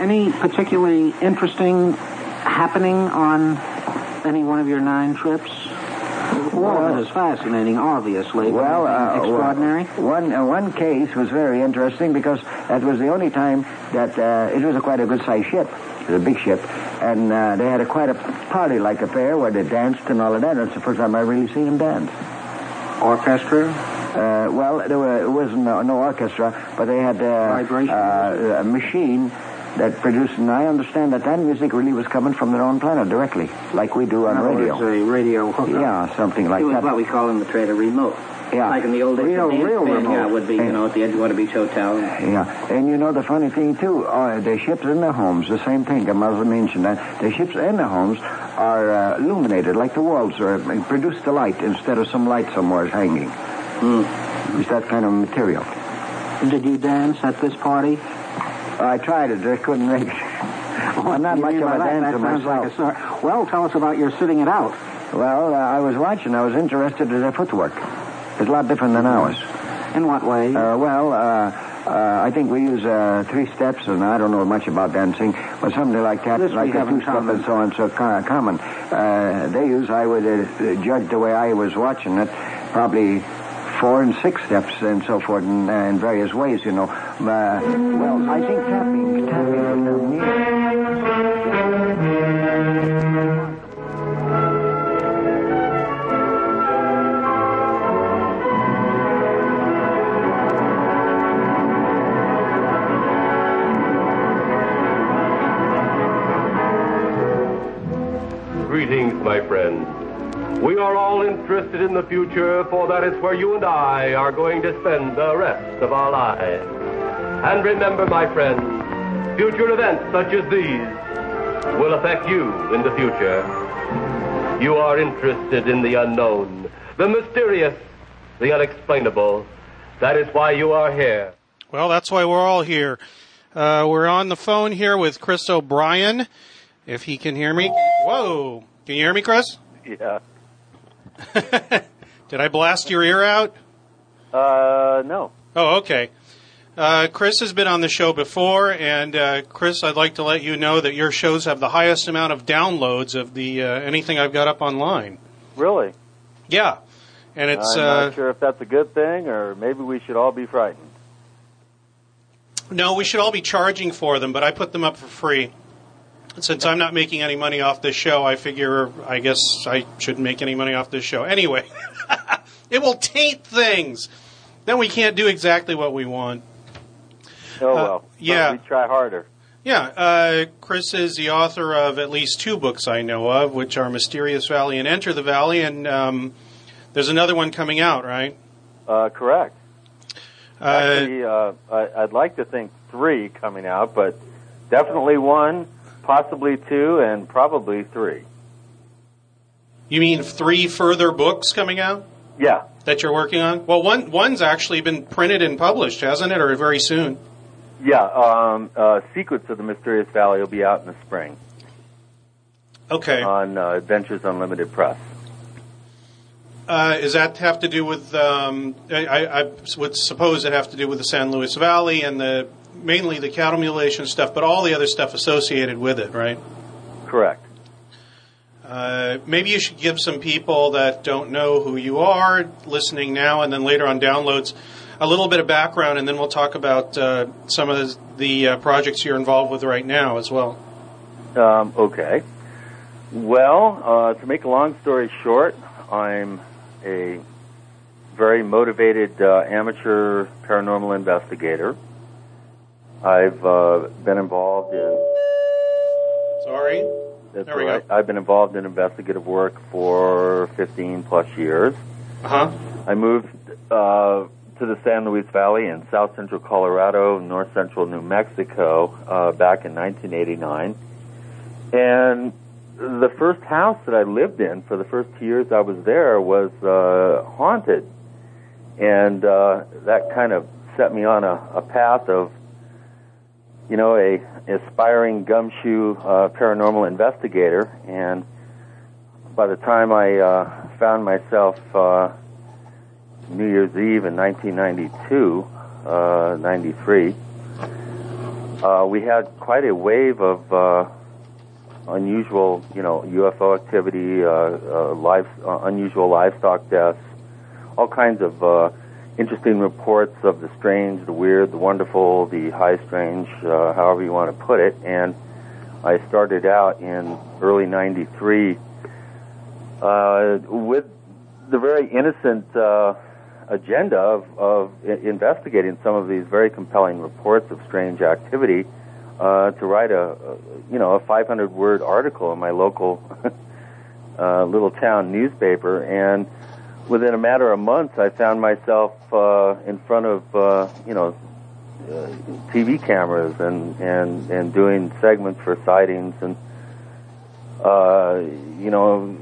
any particularly interesting happening on any one of your nine trips? All of it is fascinating, obviously. Well, uh, extraordinary. One uh, one case was very interesting because that was the only time that uh, it was a quite a good sized ship. It was a big ship, and uh, they had a quite a party like affair where they danced and all of that. That's the first time I really seen them dance. Orchestra. Uh, well, there were, it wasn't no, no orchestra, but they had uh, uh, a machine that produced, and I understand that that music really was coming from their own planet directly, like we do on In other radio. words, a radio hookup. Yeah, something like that. it was that. what we call in the trade a remote. Yeah. Like in the old days, Real- real remote. yeah, would be, you know, at the Edgewater Beach Hotel. Yeah, and you know the funny thing too, uh, the ships in the homes, the same thing. I must have mentioned that the ships in the homes are uh, illuminated like the walls are, and produce the light instead of some light somewhere hanging. It's that kind of material. Did you dance at this party? I tried it, I couldn't make it. I'm not much of a dancer that sounds myself. Like a well, tell us about your sitting it out. Well, uh, I was watching. I was interested in their footwork. It's a lot different than ours. In what way? Uh, well, uh, uh, I think we use uh, three steps, and I don't know much about dancing, but something like that, This like a have in two-step and so on, so co- common. Uh, they use, I would uh, judge the way I was watching it, probably four and six steps and so forth in, uh, in various ways, you know. Uh, well, I think tapping, tapping is down We are all interested in the future, for that is where you and I are going to spend the rest of our lives. And remember, my friends, future events such as these will affect you in the future. You are interested in the unknown, the mysterious, the unexplainable. That is why you are here. Well, that's why we're all here. Uh, we're on the phone here with Chris O'Brien. If he can hear me. Whoa. Can you hear me, Chris? Yeah. Did I blast your ear out? Uh, no. Oh, okay. Uh, Chris has been on the show before, and uh, Chris, I'd like to let you know that your shows have the highest amount of downloads of the uh, anything I've got up online. Really? Yeah, and it's I'm uh, not sure if that's a good thing or maybe we should all be frightened. no, we should all be charging for them, but I put them up for free. Since I'm not making any money off this show, I figure I guess I shouldn't make any money off this show. Anyway, it will taint things. Then we can't do exactly what we want. Oh well. yeah. We try harder. Yeah, uh, Chris is the author of at least two books I know of, which are Mysterious Valley and Enter the Valley, and um, there's another one coming out, right? Uh, correct. Uh, Actually, uh, I, I'd like to think three coming out, but definitely one, possibly two, and probably three. you mean three further books coming out Yeah. that you're working on? Well, one one's actually been printed and published, hasn't it, or very soon? Yeah. Um, uh, Secrets of the Mysterious Valley will be out in the spring Okay. on uh, Adventures Unlimited Press. Uh, does that have to do with? Um, I, I, I would suppose it have to do with the San Luis Valley and the mainly the cattle mutilation stuff, but all the other stuff associated with it, right? Correct. Uh, maybe you should give some people that don't know who you are listening now and then later on downloads a little bit of background, and then we'll talk about uh, some of the, the uh, projects you're involved with right now as well. Um, okay. Well, uh, to make a long story short, I'm a very motivated uh, amateur paranormal investigator. I've uh, been involved in. Sorry. That's There we right. go. I've been involved in investigative work for 15 plus years. Uh huh. I moved uh, to the San Luis Valley in south central Colorado, north central New Mexico uh, back in 1989. And the first house that I lived in for the first two years I was there was uh, haunted. And uh, that kind of set me on a, a path of, you know, a aspiring gumshoe uh, paranormal investigator. And by the time I uh, found myself uh, New Year's Eve in 1992, uh, 93, uh, we had quite a wave of uh, unusual, you know, UFO activity, uh, uh, live, uh, unusual livestock deaths, all kinds of uh, interesting reports of the strange, the weird, the wonderful, the high strange, however you want to put it. And I started out in early '93 uh, with the very innocent agenda of, of investigating some of these very compelling reports of strange activity uh, to write a, a you know a 500 word article in my local uh, little town newspaper. And within a matter of months I found myself uh, in front of uh, you know uh, TV cameras and, and and doing segments for sightings and uh, you know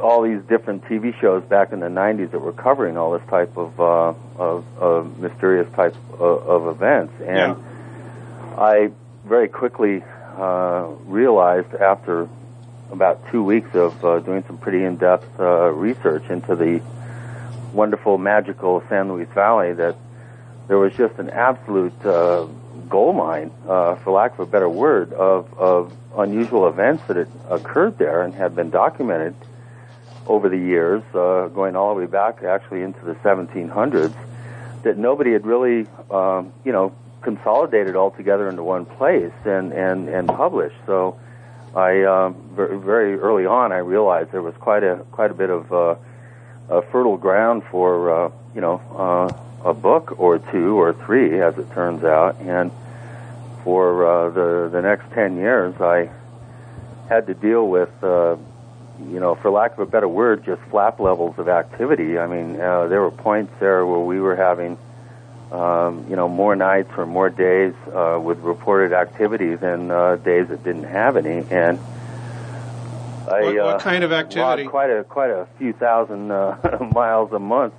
all these different TV shows back in the 90s that were covering all this type of uh, of, of mysterious type of, of events. And I very quickly uh, realized after about two weeks of uh, doing some pretty in-depth uh, research into the wonderful, magical San Luis Valley that there was just an absolute uh, gold mine, uh, for lack of a better word, of, of unusual events that had occurred there and had been documented over the years, uh, going all the way back actually into the 1700s, that nobody had really, um, you know, consolidated all together into one place and, and, and published. So I, um, very, early on, I realized there was quite a, quite a bit of, uh, uh, fertile ground for, uh, you know, uh, a book or two or three, as it turns out. And for uh, the the next ten years, I had to deal with, uh, you know, for lack of a better word, just flap levels of activity. I mean, uh, there were points there where we were having, um, you know, more nights or more days uh, with reported activity than uh, days that didn't have any, and. I, What, uh, what kind of activity? quite a quite a few thousand uh, miles a month,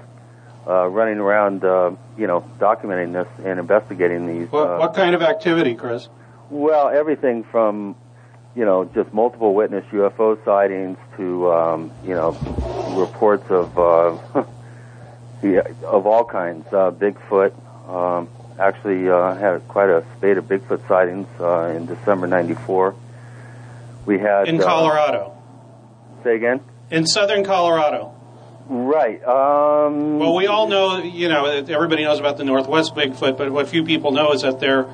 uh, running around, uh, you know, documenting this and investigating these. What, uh, what kind of activity, Chris? well, everything from, you know, just multiple witness UFO sightings to, um, you know, reports of uh, yeah, of all kinds. Uh, Bigfoot. Um, actually, uh, had quite a spate of Bigfoot sightings uh, in December '94. We had In uh, Colorado. say again. In southern Colorado. Right. Um, Well, we all know, you know, everybody knows about the Northwest Bigfoot, but what few people know is that they're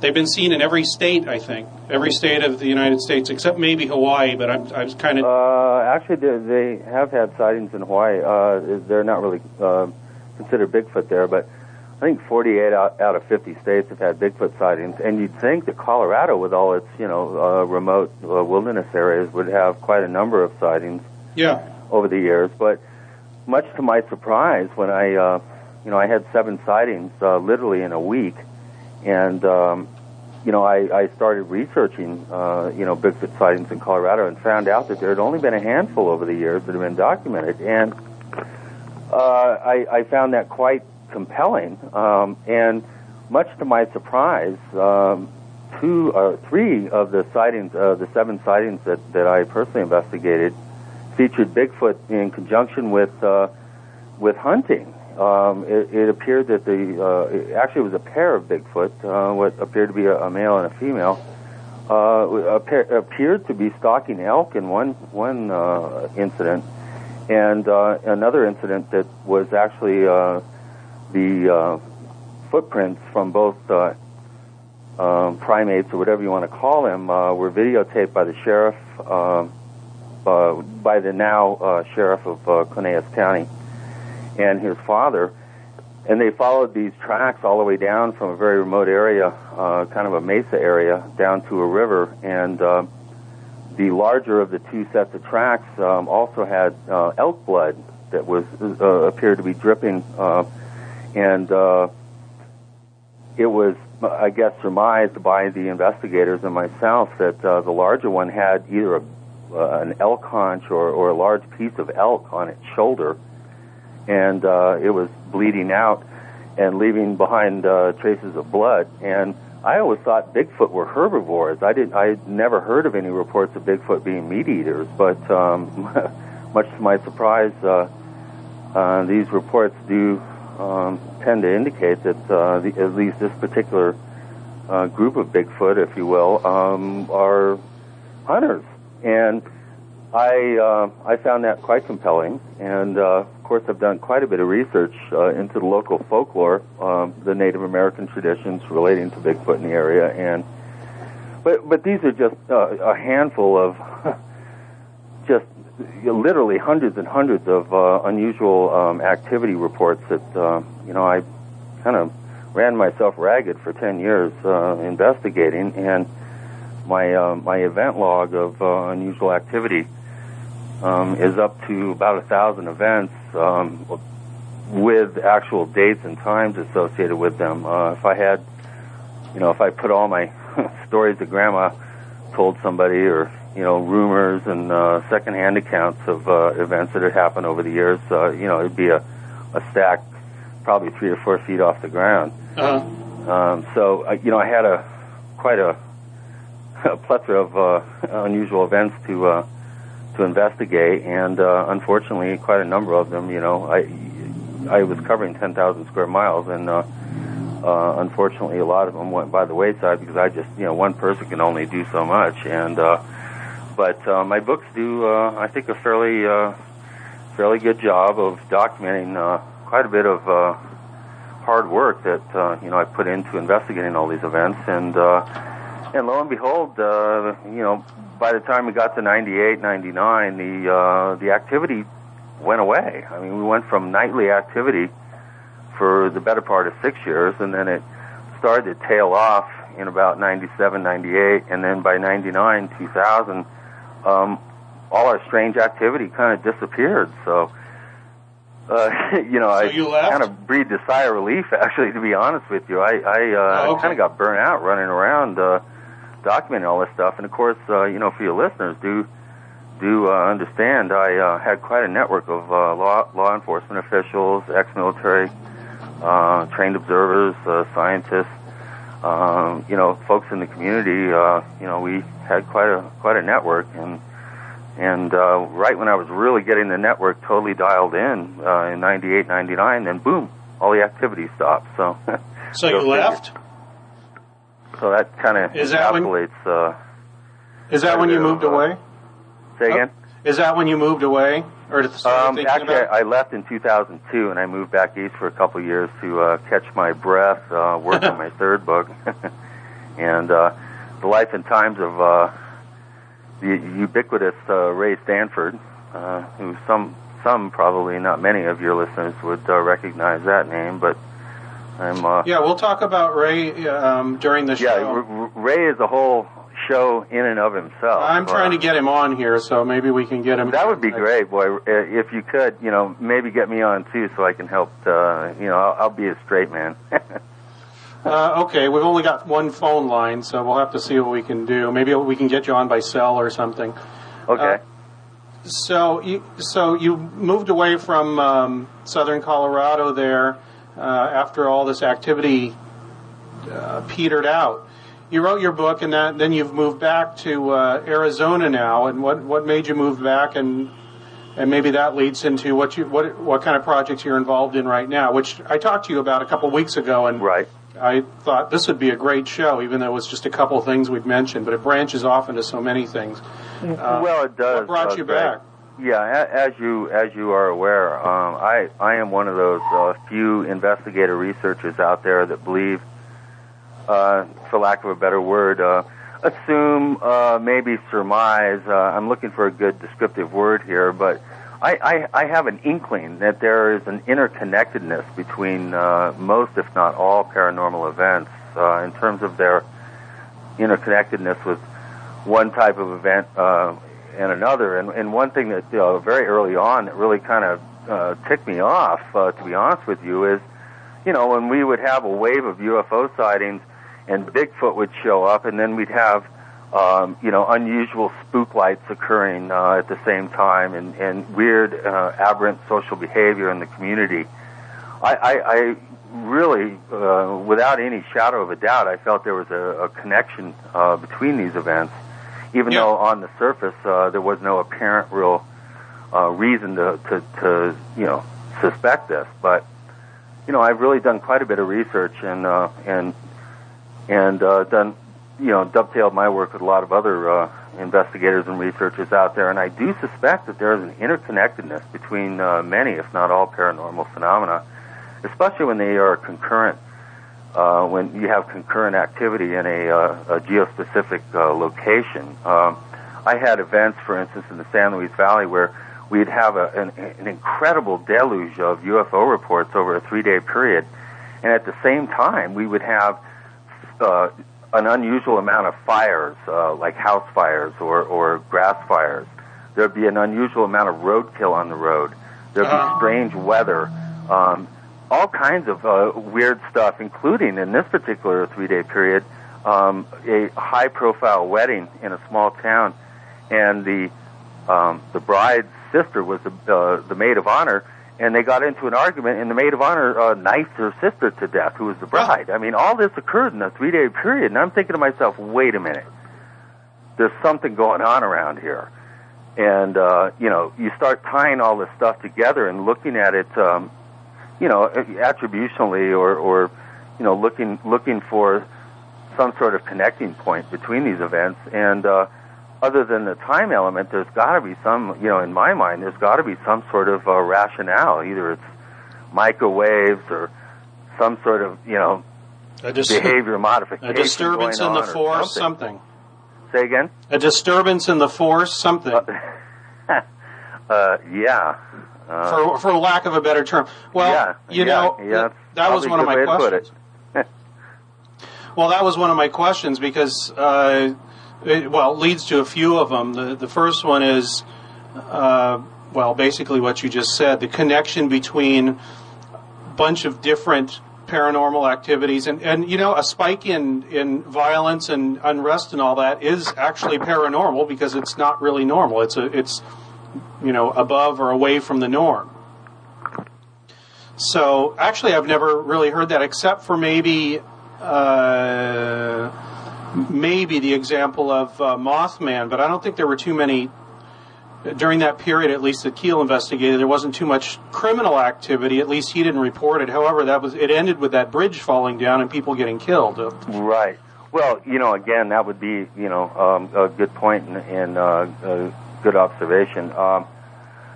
they've been seen in every state. I think every state of the United States except maybe Hawaii. But I'm, I was kind of Uh, actually, they, they have had sightings in Hawaii. Uh, they're not really uh, considered Bigfoot there, but I think 48 out, out of 50 states have had Bigfoot sightings. And you'd think that Colorado, with all its you know uh, remote uh, wilderness areas, would have quite a number of sightings yeah. over the years. But much to my surprise, when I uh, you know I had seven sightings uh, literally in a week, and um, you know I, I started researching uh, you know Bigfoot sightings in Colorado and found out that there had only been a handful over the years that had been documented, and uh, I, I found that quite compelling. Um, and much to my surprise, um, two or three of the sightings, uh, the seven sightings that, that I personally investigated, featured Bigfoot in conjunction with uh, with hunting. Um, it, it appeared that the uh, it actually was a pair of Bigfoot, uh, what appeared to be a, a male and a female, uh, appear, appeared to be stalking elk in one one uh, incident, and uh, another incident that was actually uh, the uh, footprints from both uh, um, primates or whatever you want to call them uh, were videotaped by the sheriff, uh, by the now sheriff of uh, County, and his father. And they followed these tracks all the way down from a very remote area, kind of a mesa area, down to a river. And the larger of the two sets of tracks um, also had elk blood that was uh, appeared to be dripping, uh, and uh, it was, I guess, surmised by the investigators and myself that uh, the larger one had either a, uh, an elk haunch or, or a large piece of elk on its shoulder, and uh, it was bleeding out and leaving behind uh, traces of blood. And I always thought Bigfoot were herbivores. I didn't. I never heard of any reports of Bigfoot being meat eaters, but um, much to my surprise, uh, uh, these reports do um, tend to indicate that uh, the, at least this particular uh, group of Bigfoot, if you will, um, are hunters, and I uh, I found that quite compelling. And uh, of course, I've done quite a bit of research uh, into the local folklore, um, the Native American traditions relating to Bigfoot in the area, and but but these are just uh, a handful of literally hundreds and hundreds of uh, unusual um, activity reports that uh, you know I kind of ran myself ragged for ten years uh, investigating, and my uh, my event log of uh, unusual activity um, is up to about a thousand events um, with actual dates and times associated with them. Uh, if I had, you know, if I put all my stories that Grandma told somebody, or you know, rumors and uh, secondhand accounts of uh, events that had happened over the years, uh, you know, it'd be a, a stack probably three or four feet off the ground. Uh-huh. Um, so, uh, you know, I had a quite a, a plethora of uh, unusual events to uh, to investigate, and uh, unfortunately, quite a number of them. You know, I I was covering 10,000 square miles, and uh, uh, unfortunately, a lot of them went by the wayside because I just, you know, one person can only do so much. And uh, but uh, my books do, uh, I think, a fairly uh, fairly good job of documenting uh, quite a bit of uh, hard work that uh, you know I put into investigating all these events, and uh, and lo and behold, uh, you know, by the time we got to 98, 99, the uh, the activity went away. I mean, we went from nightly activity for the better part of six years, and then it started to tail off in about 97, 98, and then by 99, 2000, um, all our strange activity kind of disappeared. So, uh, you know, I you left? kind of breathed a sigh of relief, actually, to be honest with you. I, I, uh, Oh, okay. kind of got burnt out running around, uh, documenting all this stuff. And of course, uh, you know, for your listeners, do, do, uh, understand, I, uh, had quite a network of, uh, law, law enforcement officials, ex-military, uh, trained observers, uh, scientists, um, you know, folks in the community. Uh, you know, we had quite a quite a network, and and uh, right when I was really getting the network totally dialed in uh, in '98, '99, then boom, all the activity stopped. So, So you left? so that kind of Is that when- encapsulates. Uh, Is that when you moved away? say again. Is that when you moved away? Or Um, actually, about I left in 2002, and I moved back east for a couple of years to uh, catch my breath, uh, work on my third book, and uh, the life and times of uh, the ubiquitous uh, Ray Stanford, uh, who some some probably not many of your listeners would uh, recognize that name, but I'm uh, Yeah, we'll talk about Ray um, during the yeah, show. R- Ray is a whole show in and of himself. I'm trying to Uh, get him on here, so maybe we can get him. That would be great, boy. Uh, If you could, you know, maybe get me on too, so I can help. Uh, you know, I'll, I'll be a straight man. Uh, okay, we've only got one phone line, so we'll have to see what we can do. Maybe we can get you on by cell or something. okay. So you, so you moved away from um, southern Colorado there uh, after all this activity uh, petered out. You wrote your book, and that, then you've moved back to uh, Arizona now. And what what made you move back? And and maybe that leads into what you what what kind of projects you're involved in right now, which I talked to you about a couple weeks ago, and right. I thought this would be a great show, even though it was just a couple of things we'd mentioned, but it branches off into so many things. Uh, well, it does. what brought uh, you Greg. back? Yeah, as you as you are aware, um, I I am one of those uh, few investigator researchers out there that believe, uh, for lack of a better word, uh, assume, uh, maybe surmise. Uh, I'm looking for a good descriptive word here, but I, I, I have an inkling that there is an interconnectedness between uh, most, if not all, paranormal events uh, in terms of their interconnectedness with one type of event uh, and another. And, and one thing that uh, very early on that really kind of uh, ticked me off, uh, to be honest with you, is you know when we would have a wave of UFO sightings and Bigfoot would show up, and then we'd have um, you know unusual spook lights occurring uh, at the same time, and, and weird uh, aberrant social behavior in the community. I, I, I really, uh, without any shadow of a doubt, I felt there was a, a connection uh, between these events, even Yeah. though on the surface uh, there was no apparent real uh, reason to, to, to, you know, suspect this. But you know, I've really done quite a bit of research, and uh, and and uh, done, you know, dovetailed my work with a lot of other uh, investigators and researchers out there. And I do suspect that there is an interconnectedness between uh, many, if not all, paranormal phenomena, especially when they are concurrent. Uh, when you have concurrent activity in a, uh, a geospecific uh, location. Um, I had events, for instance, in the San Luis Valley where we'd have a, an, an incredible deluge of UFO reports over a three-day period, and at the same time, we would have uh, an unusual amount of fires, uh, like house fires or, or grass fires. There'd be an unusual amount of roadkill on the road. There'd be Oh. strange weather. Um, all kinds of uh, weird stuff, including in this particular three-day period, um, a high-profile wedding in a small town, and the um, the bride's sister was the uh, the maid of honor, and they got into an argument, and the maid of honor uh, knifed her sister to death, who was the bride. I mean, all this occurred in a three-day period, and I'm thinking to myself, wait a minute, there's something going on around here. And uh, you know, you start tying all this stuff together and looking at it, um, you know, attributionally or, or you know, looking looking for some sort of connecting point between these events. And uh, other than the time element, there's got to be some, you know, in my mind, there's got to be some sort of uh, rationale. Either it's microwaves or some sort of, you know, A, dis- behavior modification. a disturbance in the force, something. something. Say again. A disturbance in the force, something. Uh, yeah. Uh, for, for lack of a better term. Well, yeah, you yeah, know, yeah, th- that was one of my good way to put questions. Well, that was one of my questions because, uh, it, well, leads to a few of them. The, the first one is, uh, well, basically what you just said the connection between a bunch of different paranormal activities and, and you know a spike in, in violence and unrest and all that is actually paranormal because it's not really normal it's a it's you know above or away from the norm so actually i've never really heard that except for maybe uh, maybe the example of uh, Mothman, but I don't think there were too many during that period. At least that Keel investigated, there wasn't too much criminal activity. At least he didn't report it. However, that was it ended with that bridge falling down and people getting killed. Right. Well, you know, again, that would be, you know, um, a good point and, and uh, a good observation. Um,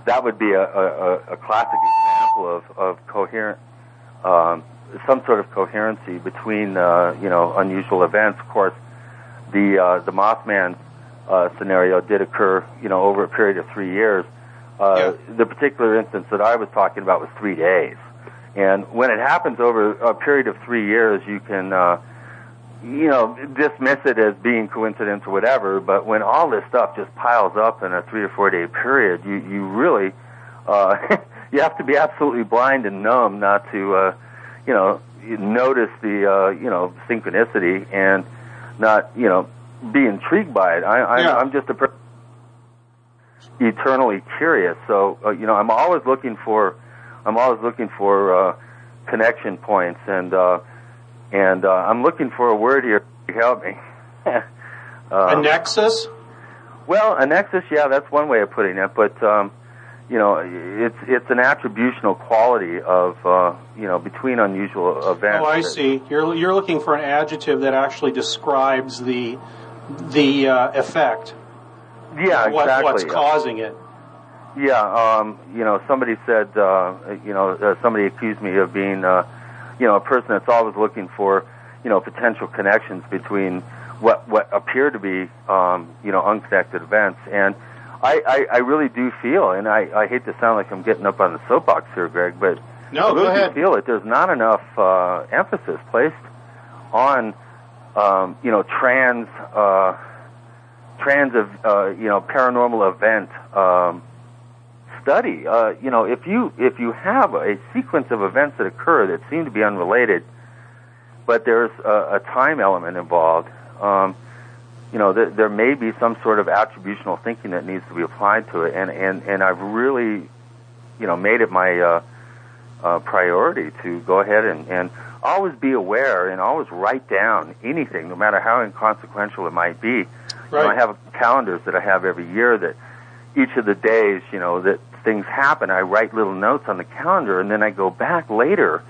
that would be a, a, a classic example of, of coherent, um, some sort of coherency between, uh, you know, unusual events. Of course, the uh, the Mothman uh, scenario did occur, you know, over a period of three years. Uh, The particular instance that I was talking about was three days, and when it happens over a period of three years, you can. Uh, you know, dismiss it as being coincidence or whatever, but when all this stuff just piles up in a three or four day period, you, you really, uh, you have to be absolutely blind and numb not to, uh, you know, notice the, uh, you know, synchronicity and not, you know, be intrigued by it. I, I'm, Yeah. I'm just a person eternally curious. So, uh, you know, I'm always looking for, I'm always looking for, uh, connection points and, uh, and uh, I'm looking for a word here to help me. a um, nexus. well, a nexus, yeah, that's one way of putting it. But um, you know, it's it's an attributional quality of uh, you know between unusual events. Oh, I see. You're you're looking for an adjective that actually describes the the uh, effect. Yeah, what, exactly. What's causing it? Yeah, um, you know, somebody said, uh, you know, uh, somebody accused me of being, uh, you know, a person that's always looking for, you know, potential connections between what what appear to be, um, you know, unconnected events. And I, I, I really do feel, and I, I hate to sound like I'm getting up on the soapbox here, Greg, but No, I really go ahead. feel that there's not enough uh, emphasis placed on, um, you know, trans, uh, trans of, uh, you know, paranormal event um, study. Uh, you know, if you if you have a sequence of events that occur that seem to be unrelated, but there's a, a time element involved, um, you know, th- there may be some sort of attributional thinking that needs to be applied to it, and and and I've really, you know, made it my uh, uh, priority to go ahead and and always be aware and always write down anything, no matter how inconsequential it might be. You know, I have calendars that I have every year that each of the days, you know, that things happen, I write little notes on the calendar, and then I go back later,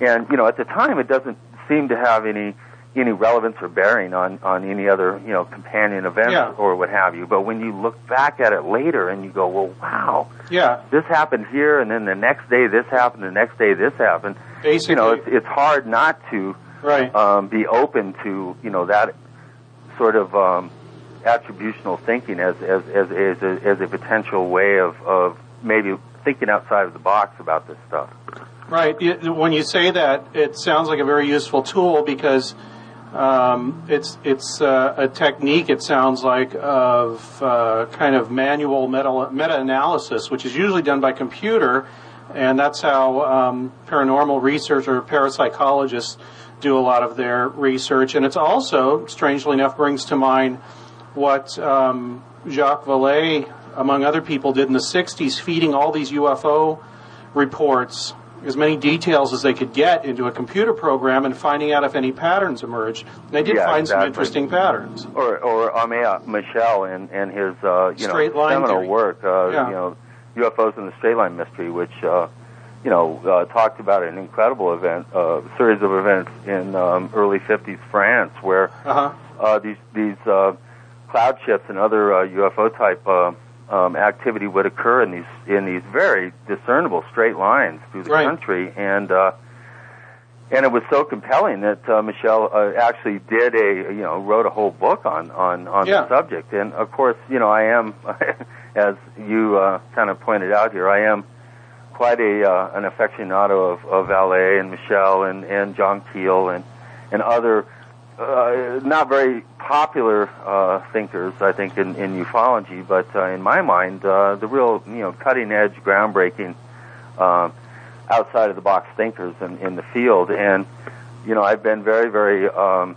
and you know, at the time, it doesn't seem to have any any relevance or bearing on on any other you know companion events Yeah. or what have you. But when you look back at it later and you go, well, wow, Yeah, this happened here, and then the next day this happened, the next day this happened. basically. You know, it's, it's hard not to right. um, be open to you know that sort of um, attributional thinking as as as as a, as a potential way of of maybe thinking outside of the box about this stuff. Right. When you say that, it sounds like a very useful tool because um, it's it's uh, a technique. It sounds like of uh, kind of manual meta analysis, which is usually done by computer, and that's how um, paranormal research or parapsychologists do a lot of their research. And it's also, strangely enough, brings to mind what um, Jacques Vallée, among other people, did in the '60s, feeding all these UFO reports as many details as they could get into a computer program and finding out if any patterns emerged. And they did Yeah, find some interesting patterns. Or or Aimé Michel and and his uh, you Straight know line seminal theory. work, uh, Yeah. you know, UFOs and the Straight Line Mystery, which uh, you know uh, talked about an incredible event, uh, series of events in um, early '50s France, where Uh-huh. uh, these these uh, cloud shifts and other uh, UFO type uh, um, activity would occur in these in these very discernible straight lines through the Right. country, and uh, and it was so compelling that uh, Michel uh, actually did a you know wrote a whole book on on on Yeah. the subject, and of course you know I am as you uh, kind of pointed out here I am quite a uh, an aficionado of, of Vallée and Michel and and John Keel and and other uh, not very popular uh, thinkers, I think, in, in ufology, but uh, in my mind, uh, the real, you know, cutting edge, groundbreaking, uh, outside of the box thinkers in, in the field. And, you know, I've been very, very um,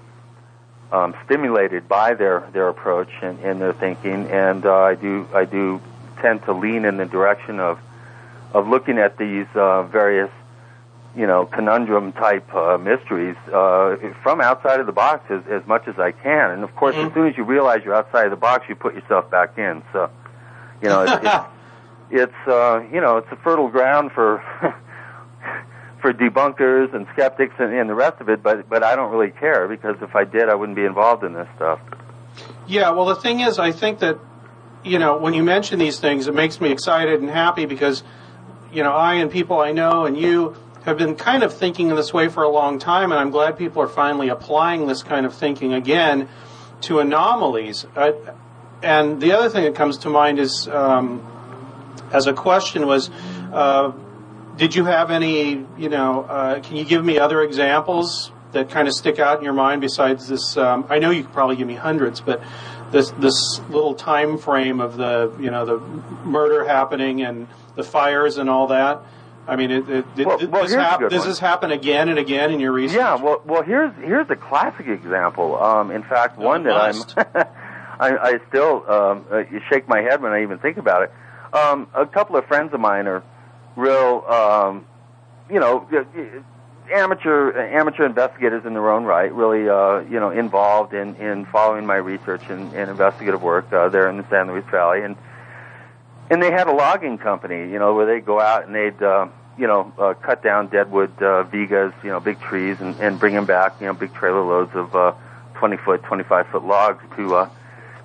um, stimulated by their, their approach and, and their thinking, and uh, I do I do tend to lean in the direction of of looking at these uh, various you know, conundrum type uh, mysteries uh, from outside of the box as, as much as I can. And of course, Mhm. as soon as you realize you're outside of the box, you put yourself back in. So, you know, it's, it's, it's uh, you know, it's a fertile ground for for debunkers and skeptics and, and the rest of it. But but I don't really care because if I did, I wouldn't be involved in this stuff. Yeah, well, the thing is, I think that, you know, when you mention these things, it makes me excited and happy because, you know, I and people I know and you have been kind of thinking in this way for a long time, and I'm glad people are finally applying this kind of thinking again to anomalies. And the other thing that comes to mind is, um, as a question, was. Uh, did you have any, you know, uh, can you give me other examples that kind of stick out in your mind besides this? Um, I know you could probably give me hundreds, but this this little time frame of the, you know, the murder happening and the fires and all that. I mean, it, it, it, Well- this here's hap- good does one. this happen again and again in your research? Yeah, well, well, here's here's a classic example. Um, in fact, Oh, one that must. I'm I, I still um, uh, you shake my head when I even think about it. Um, a couple of friends of mine are real, um, you know, amateur amateur investigators in their own right. Really, uh, you know, involved in in following my research and, and investigative work uh, there in the San Luis Valley, and and they had a logging company, you know, where they go out and they'd, uh, you know, uh, cut down deadwood uh, vigas, you know, big trees, and, and bring them back, you know, big trailer loads of uh, 20 foot, 25 foot logs to uh,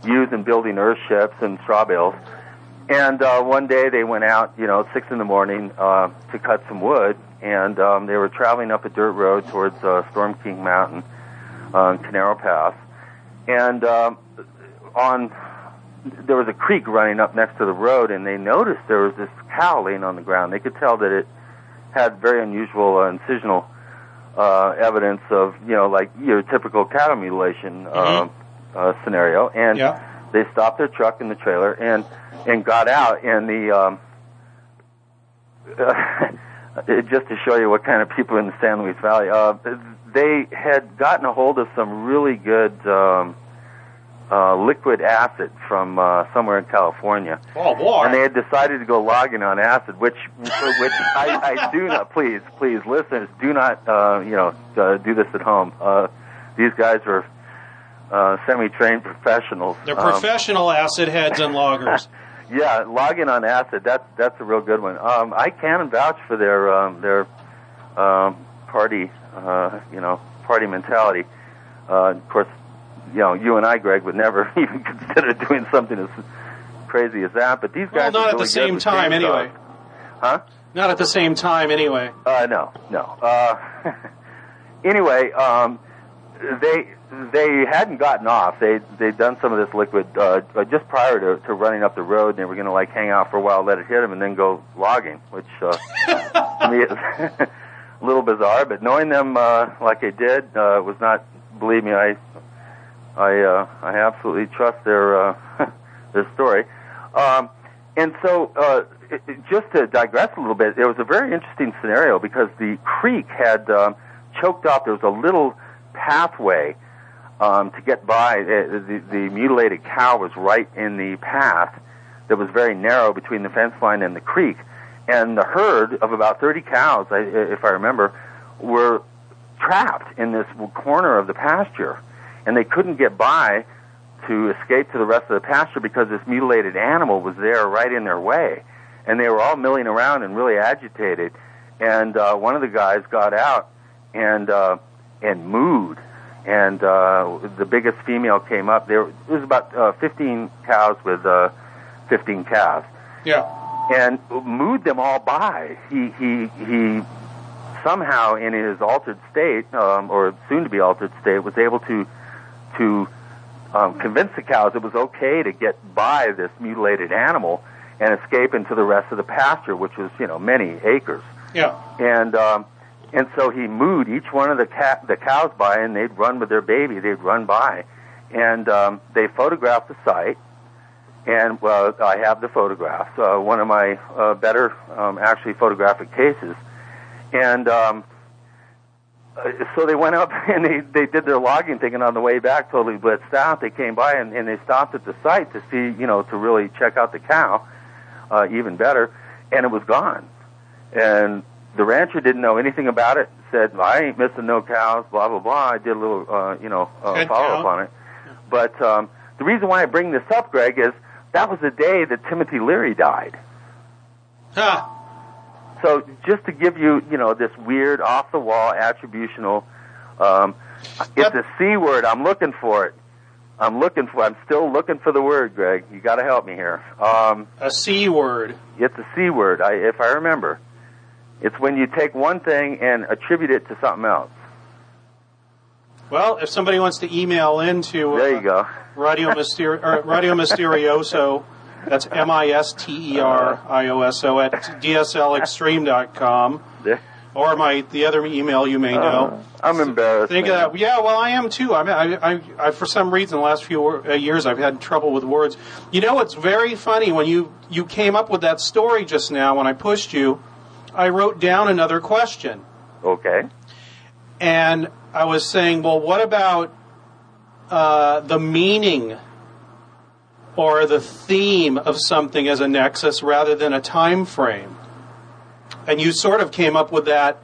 use in building earth ships and straw bales. And uh, one day they went out, you know, six in the morning uh, to cut some wood, and um, they were traveling up a dirt road towards uh, Storm King Mountain on Canaro Pass, and um, on there was a creek running up next to the road, and they noticed there was this cow laying on the ground. They could tell that it had very unusual uh, incisional uh, evidence of, you know, like your typical cattle mutilation uh, uh, scenario. And Yeah. they stopped their truck in the trailer and and got out, and the um, it, just to show you what kind of people in the San Luis Valley, uh, they had gotten a hold of some really good. Um, uh, liquid acid from uh, somewhere in California, Oh boy. and they had decided to go logging on acid, which which I, I do not. Please, please, listeners, do not uh, you know uh, do this at home. Uh, these guys are uh, semi-trained professionals. They're Um, professional acid heads and loggers. yeah, logging on acid. That's that's a real good one. Um, I can vouch for their um, their um, party, uh, you know, party mentality. Uh, of course, you know, you and I, Greg, would never even consider doing something as crazy as that. But these guys Well, not at really the same time, chainsaws. anyway. Huh? Not at the same time, anyway. Uh, no, no. Uh, anyway, um, they they hadn't gotten off. They they'd done some of this liquid uh, uh, just prior to, to running up the road. And they were going to like hang out for a while, let it hit them, and then go logging, which uh, to me is a little bizarre. But knowing them uh, like I did uh, was not. Believe me, I I uh, I absolutely trust their uh, their story. Um, and so, uh, it, just to digress a little bit, it was a very interesting scenario because the creek had um, choked off. There was a little pathway um, to get by. Uh, the, the mutilated cow was right in the path that was very narrow between the fence line and the creek. And the herd of about 30 cows, if I remember, were trapped in this corner of the pasture. And they couldn't get by to escape to the rest of the pasture because this mutilated animal was there right in their way. And they were all milling around and really agitated. And uh, one of the guys got out and uh, and mooed. And uh, the biggest female came up. There it was about uh, 15 cows with uh, 15 calves Yeah. and mooed them all by. He he he somehow in his altered state, um, or soon to be altered state, was able to to um, convince the cows it was okay to get by this mutilated animal and escape into the rest of the pasture, which was you know many acres. Yeah. And um, and so he mooed each one of the cat the cows by, and they'd run with their baby. They'd run by, and um, they photographed the site. And well, I have the photographs. Uh, one of my uh, better, um, actually, photographic cases. And um, uh, so they went up and they they did their logging thing, and on the way back, totally blitzed out. They came by and, and they stopped at the site to see, you know, to really check out the cow, uh, even better, and it was gone. And the rancher didn't know anything about it. Said, "I ain't missing no cows." Blah blah blah. I did a little, uh, you know, uh, follow up on it. But um, the reason why I bring this up, Greg, is that was the day that Timothy Leary died. Ha. So just to give you, you know, this weird off the wall attributional, um, it's a c word. I'm looking for it. I'm looking for. I'm still looking for the word, Greg. You got to help me here. Um, A C word. it's a c word. I, if I remember, it's when you take one thing and attribute it to something else. Well, if somebody wants to email into uh, There you go. Radio, Myster- or Radio Mysterioso, that's M I S T E R I O S O at DSLExtreme.com, There. or my the other email you may know. I'm embarrassed. Think of that. Yeah, well, I am too. I mean, I, I, I, for some reason, the last few uh, years, I've had trouble with words. You know, it's very funny when you you came up with that story just now. When I pushed you, I wrote down another question, Okay. and I was saying, well, what about uh, the meaning or the theme of something as a nexus rather than a time frame? And you sort of came up with that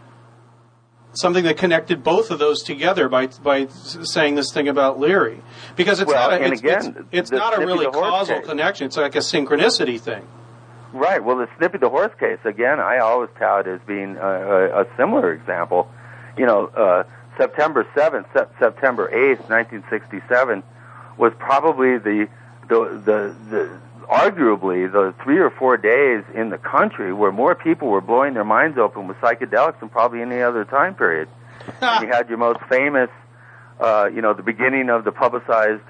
something that connected both of those together by by saying this thing about Leary because it's Well, not a, it's, again, it's, it's not a really causal case. connection. It's like a synchronicity thing. Right. Well, the Snippy the horse case again. I always tout as being a, a, similar example. You know, uh, September seventh, Sep- September eighth, nineteen sixty-seven, was probably the the the, the arguably the three or four days in the country where more people were blowing their minds open with psychedelics than probably any other time period. you had your most famous, uh, you know, the beginning of the publicized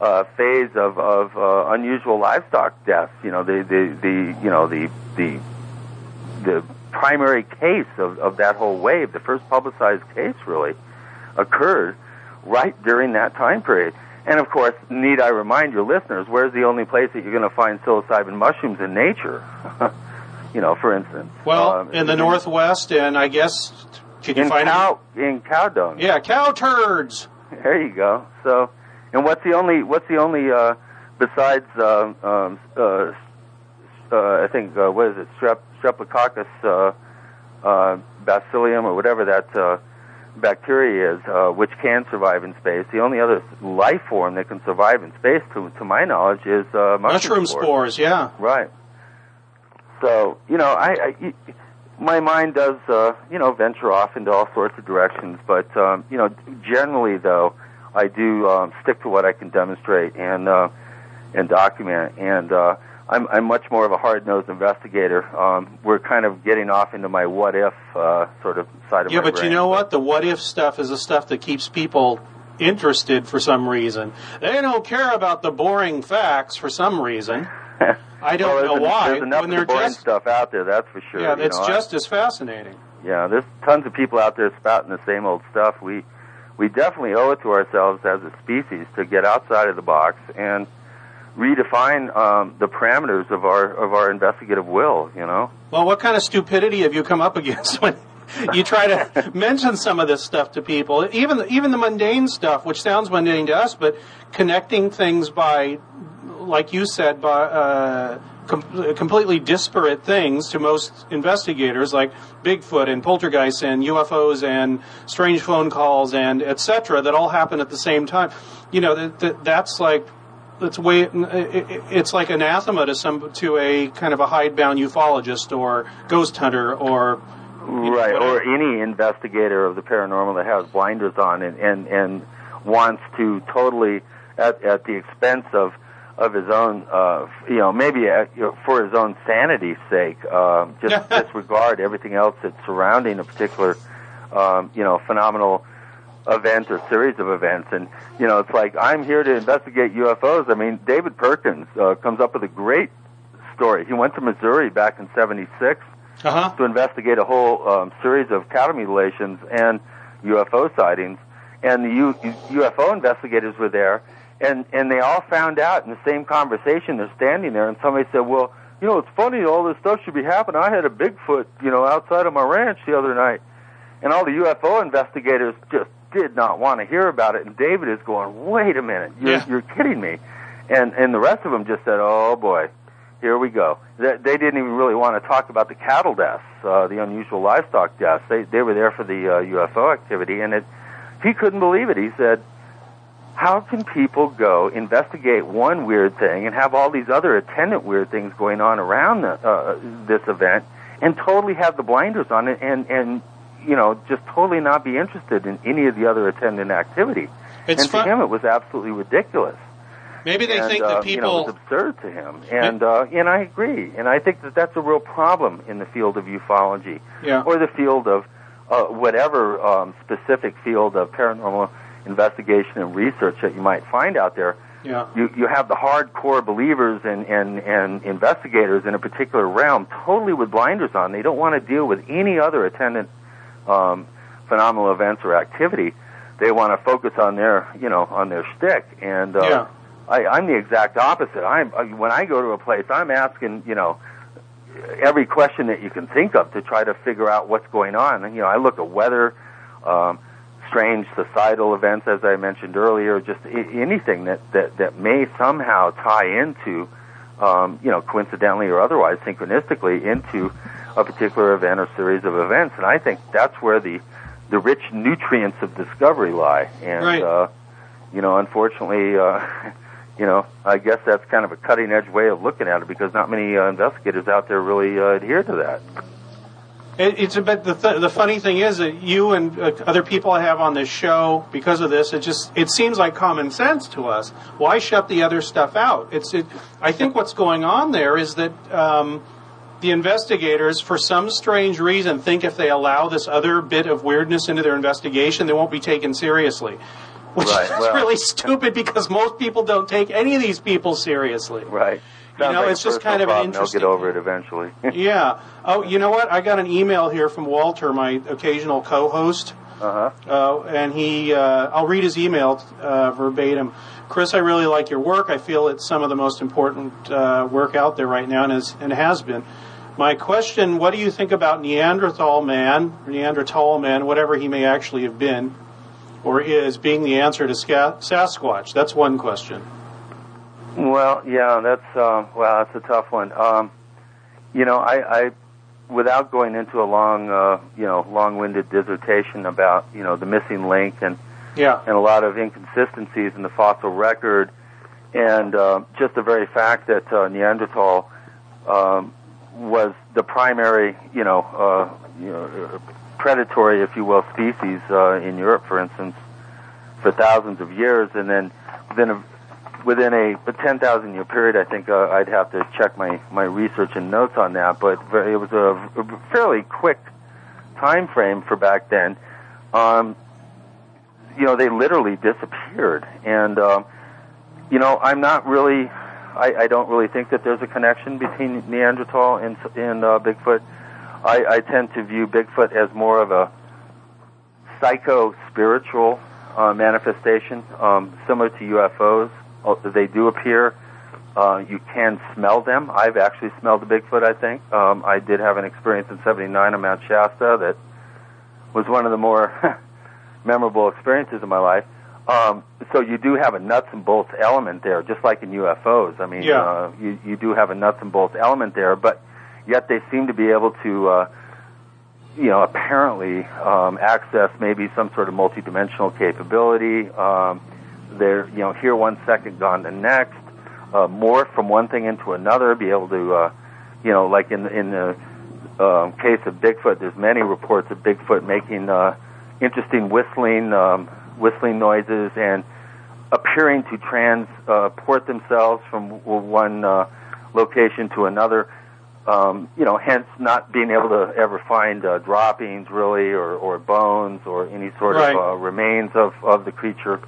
uh, phase of, of uh, unusual livestock deaths. You know, the, the, the you know the the the primary case of, of that whole wave, the first publicized case, really occurred right during that time period. And of course, need I remind your listeners, where's the only place that you're going to find psilocybin mushrooms in nature? you know, for instance. Well, Um, in the northwest, and I guess could you in find cow in cow dung. Yeah, cow turds. There you go. So, and what's the only what's the only uh, besides uh, um, uh, uh, I think uh, what is it strep streptococcus uh, uh, bacillium or whatever that uh, bacteria is, uh, which can survive in space. The only other life form that can survive in space, to to my knowledge, is uh, mushroom, Mushroom spores. spores, yeah. Right. So you know, I, I my mind does uh, you know venture off into all sorts of directions, but um, you know, generally though, I do um, stick to what I can demonstrate and uh, and document. And uh, I'm, I'm much more of a hard-nosed investigator. Um, we're kind of getting off into my what-if uh, sort of side of Yeah, but brain. you know what? The what if stuff is the stuff that keeps people interested for some reason. They don't care about the boring facts for some reason. I don't well, know why. There's enough when of they're the boring just stuff out there, that's for sure. yeah, you it's know, I- just as fascinating. Yeah, there's tons of people out there spouting the same old stuff. We we definitely owe it to ourselves as a species to get outside of the box and redefine um, the parameters of our of our investigative will. You know. Well, what kind of stupidity have you come up against when you try to mention some of this stuff to people? Even even the mundane stuff, which sounds mundane to us, but connecting things by, like you said, by uh, com- completely disparate things to most investigators, like Bigfoot and poltergeists and UFOs and strange phone calls and etc. That all happen at the same time. You know, that, that that's like it's way it- it- it's like anathema to some to a kind of a hidebound ufologist or ghost hunter or know, right, or any investigator of the paranormal that has blinders on and and, and wants to totally at at the expense of of his own, uh, you know, maybe uh, you know, for his own sanity's sake, uh, just disregard everything else that's surrounding a particular, um, you know, phenomenal event or series of events. And you know, it's like I'm here to investigate UFOs. I mean, David Perkins uh, comes up with a great story. He went to Missouri back in '76 uh huh to investigate a whole um, series of cattle mutilations and UFO sightings. And the U- UFO investigators were there, and and they all found out in the same conversation. They're standing there, and somebody said, "Well, you know, it's funny. All this stuff should be happening. I had a Bigfoot, you know, outside of my ranch the other night." And all the UFO investigators just did not want to hear about it. And David is going, "Wait a minute, you're, Yeah. you're kidding me!" And and the rest of them just said, "Oh boy, here we go." They, they didn't even really want to talk about the cattle deaths, uh, the unusual livestock deaths. They they were there for the uh, UFO activity, and it he couldn't believe it. He said, "How can people go investigate one weird thing and have all these other attendant weird things going on around the, uh, this event, and totally have the blinders on it, and and you know just totally not be interested in any of the other attendant activity?" It's and fun. to him, it was absolutely ridiculous Maybe they and, think uh, that you know, people. it's absurd to him, and uh, and I agree, and I think that that's a real problem in the field of ufology yeah. or the field of uh, whatever um, specific field of paranormal investigation and research that you might find out there. Yeah. You you have the hardcore believers and and and investigators in a particular realm totally with blinders on. They don't want to deal with any other attendant um, phenomenal events or activity. They want to focus on their you know on their stick. and. Uh, Yeah. I, I'm the exact opposite. I'm when I go to a place, I'm asking, you know, every question that you can think of to try to figure out what's going on. And you know, I look at weather, um, strange societal events, as I mentioned earlier, just I- anything that that that may somehow tie into, um, you know, coincidentally or otherwise, synchronistically into a particular event or series of events. And I think that's where the the rich nutrients of discovery lie. And Right. uh, you know, unfortunately. Uh, you know, I guess that's kind of a cutting edge way of looking at it because not many uh, investigators out there really uh, adhere to that. It, it's a bit. The, th- the funny thing is that you and uh, other people I have on this show, because of this, it just it seems like common sense to us. Why shut the other stuff out? It's. It, I think what's going on there is that um, the investigators, for some strange reason, think if they allow this other bit of weirdness into their investigation, they won't be taken seriously. Which Right, is well- really stupid because most people don't take any of these people seriously. Right. You Sounds know, like it's just kind of an interesting- They'll get over it eventually. Yeah. Oh, you know what? I got an email here from Walter, my occasional co-host, uh-huh. uh, and he. Uh, I'll read his email uh, verbatim. Chris, I really like your work. I feel it's some of the most important uh, work out there right now, and, is, and has been. My question: What do you think about Neanderthal man, Neanderthal man, whatever he may actually have been, or is, being the answer to Sasquatch? That's one question. Well, yeah, that's uh, well, that's a tough one. Um, you know, I, I, without going into a long, uh, you know, long-winded dissertation about you know the missing link and Yeah. and a lot of inconsistencies in the fossil record, and uh, just the very fact that uh, Neanderthal um, was the primary, you know, uh, you know, predatory, if you will, species uh, in Europe, for instance, for thousands of years, and then within a within a, a 10,000 year period, I think uh, I'd have to check my, my research and notes on that, but it was a, a fairly quick time frame for back then. Um, you know, they literally disappeared, and um, you know, I'm not really, I, I don't really think that there's a connection between Neanderthal and, and uh, Bigfoot. I, I tend to view Bigfoot as more of a psycho spiritual uh, manifestation, um, similar to UFOs. Uh, they do appear. Uh, you can smell them. I've actually smelled a Bigfoot. I think um, I did have an experience in '79 on Mount Shasta that was one of the more memorable experiences of my life. Um, so you do have a nuts and bolts element there, just like in UFOs. I mean, Yeah. uh, you, you do have a nuts and bolts element there, but yet they seem to be able to, uh, you know, apparently um, access maybe some sort of multidimensional capability. Um, they're, you know, here one second, gone the next. Uh, morph from one thing into another, be able to, uh, you know, like in in the um, case of Bigfoot, there's many reports of Bigfoot making uh, interesting whistling, um, whistling noises, and appearing to transport themselves from one uh, location to another. Um, you know, hence not being able to ever find uh, droppings, really, or, or bones, or any sort Right. of uh, remains of, of the creature.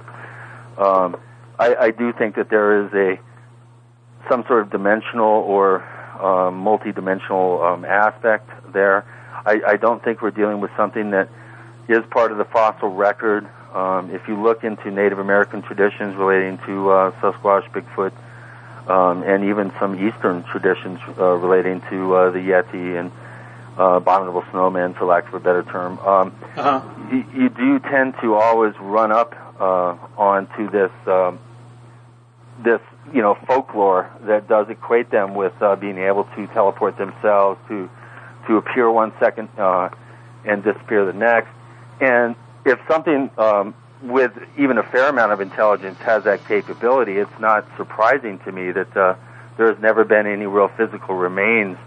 Um, I, I do think that there is a some sort of dimensional or um, multi-dimensional um, aspect there. I, I don't think we're dealing with something that is part of the fossil record. Um, if you look into Native American traditions relating to uh, Sasquatch, Bigfoot, um, and even some Eastern traditions uh, relating to uh, the Yeti and uh, abominable snowman, for lack of a better term, um, Uh-huh. you, you do tend to always run up uh, onto this um, this you know folklore that does equate them with uh, being able to teleport themselves to to appear one second uh, and disappear the next. And if something um, with even a fair amount of intelligence has that capability, it's not surprising to me that uh, there has never been any real physical remains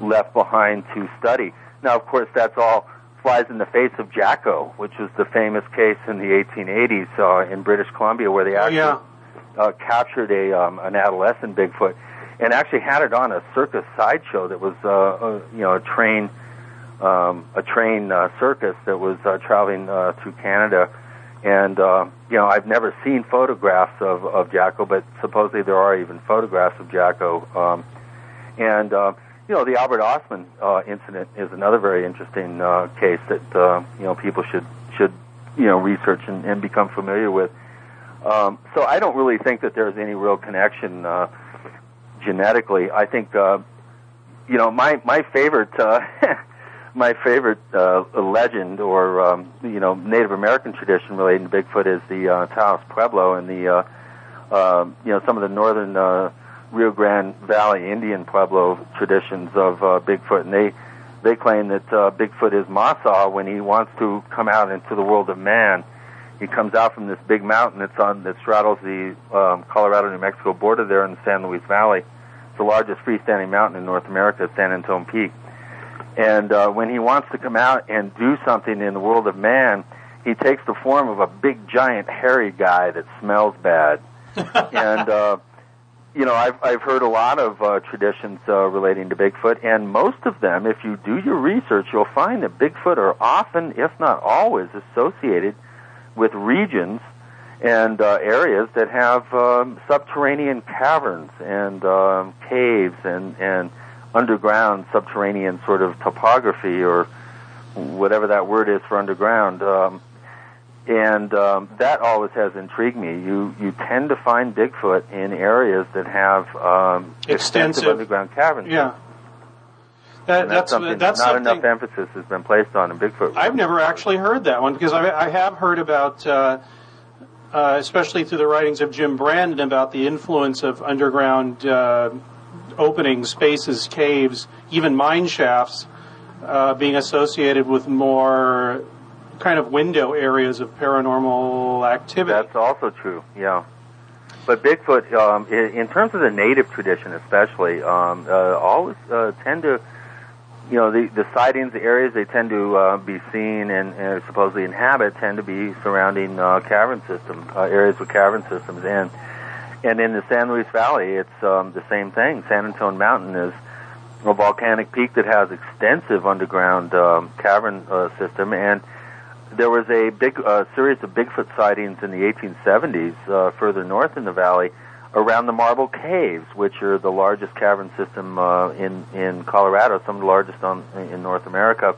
left behind to study. Now, of course, that's all flies in the face of Jacko, which was the famous case in the 1880s uh, in British Columbia, where they Oh, actually yeah. uh, captured a um, an adolescent Bigfoot and actually had it on a circus sideshow that was uh, uh, you know a train um, a train uh, circus that was uh, traveling uh, through Canada. And uh, you know, I've never seen photographs of, of Jacko, but supposedly there are even photographs of Jacko. Um, and uh, you know, the Albert Ostman uh, incident is another very interesting uh, case that uh, you know people should should you know research and, and become familiar with. Um, so I don't really think that there's any real connection uh, genetically. I think uh, you know my my favorite uh, my favorite uh, legend or um, you know Native American tradition relating to Bigfoot is the uh, Taos Pueblo and the uh, uh, you know some of the northern uh, Rio Grande Valley Indian Pueblo traditions of uh, Bigfoot, and they they claim that uh, Bigfoot is Masa when he wants to come out into the world of man. He comes out from this big mountain that's on that straddles the um, Colorado New Mexico border there in the San Luis Valley. It's the largest freestanding mountain in North America, San Antone Peak. And uh, when he wants to come out and do something in the world of man, he takes the form of a big, giant, hairy guy that smells bad. and uh, you know, I've I've heard a lot of uh, traditions uh, relating to Bigfoot, and most of them, if you do your research, you'll find that Bigfoot are often, if not always, associated with regions and uh, areas that have um, subterranean caverns and um, caves and and underground subterranean sort of topography or whatever that word is for underground. Um, and um, that always has intrigued me. You you tend to find Bigfoot in areas that have um, extensive, Extensive. underground caverns. Yeah. That, And that's something that's not something enough emphasis has been placed on in Bigfoot. I've never actually heard that one because I, I have heard about, uh, uh, especially through the writings of Jim Brandon, about the influence of underground uh, openings, spaces, caves, even mine shafts uh, being associated with more kind of window areas of paranormal activity. That's also true. Yeah. But Bigfoot, um, in, terms of the native tradition, especially, um, uh, always uh, tend to you know, the, the sightings, the areas they tend to uh, be seen and, and supposedly inhabit tend to be surrounding uh, cavern system uh, areas with cavern systems, and and in the San Luis Valley, it's um, the same thing. San Antonio Mountain is a volcanic peak that has extensive underground um, cavern uh, system, and there was a big uh, series of Bigfoot sightings in the 1870s uh, further north in the valley around the Marble Caves, which are the largest cavern system uh, in in Colorado, some of the largest on, in North America.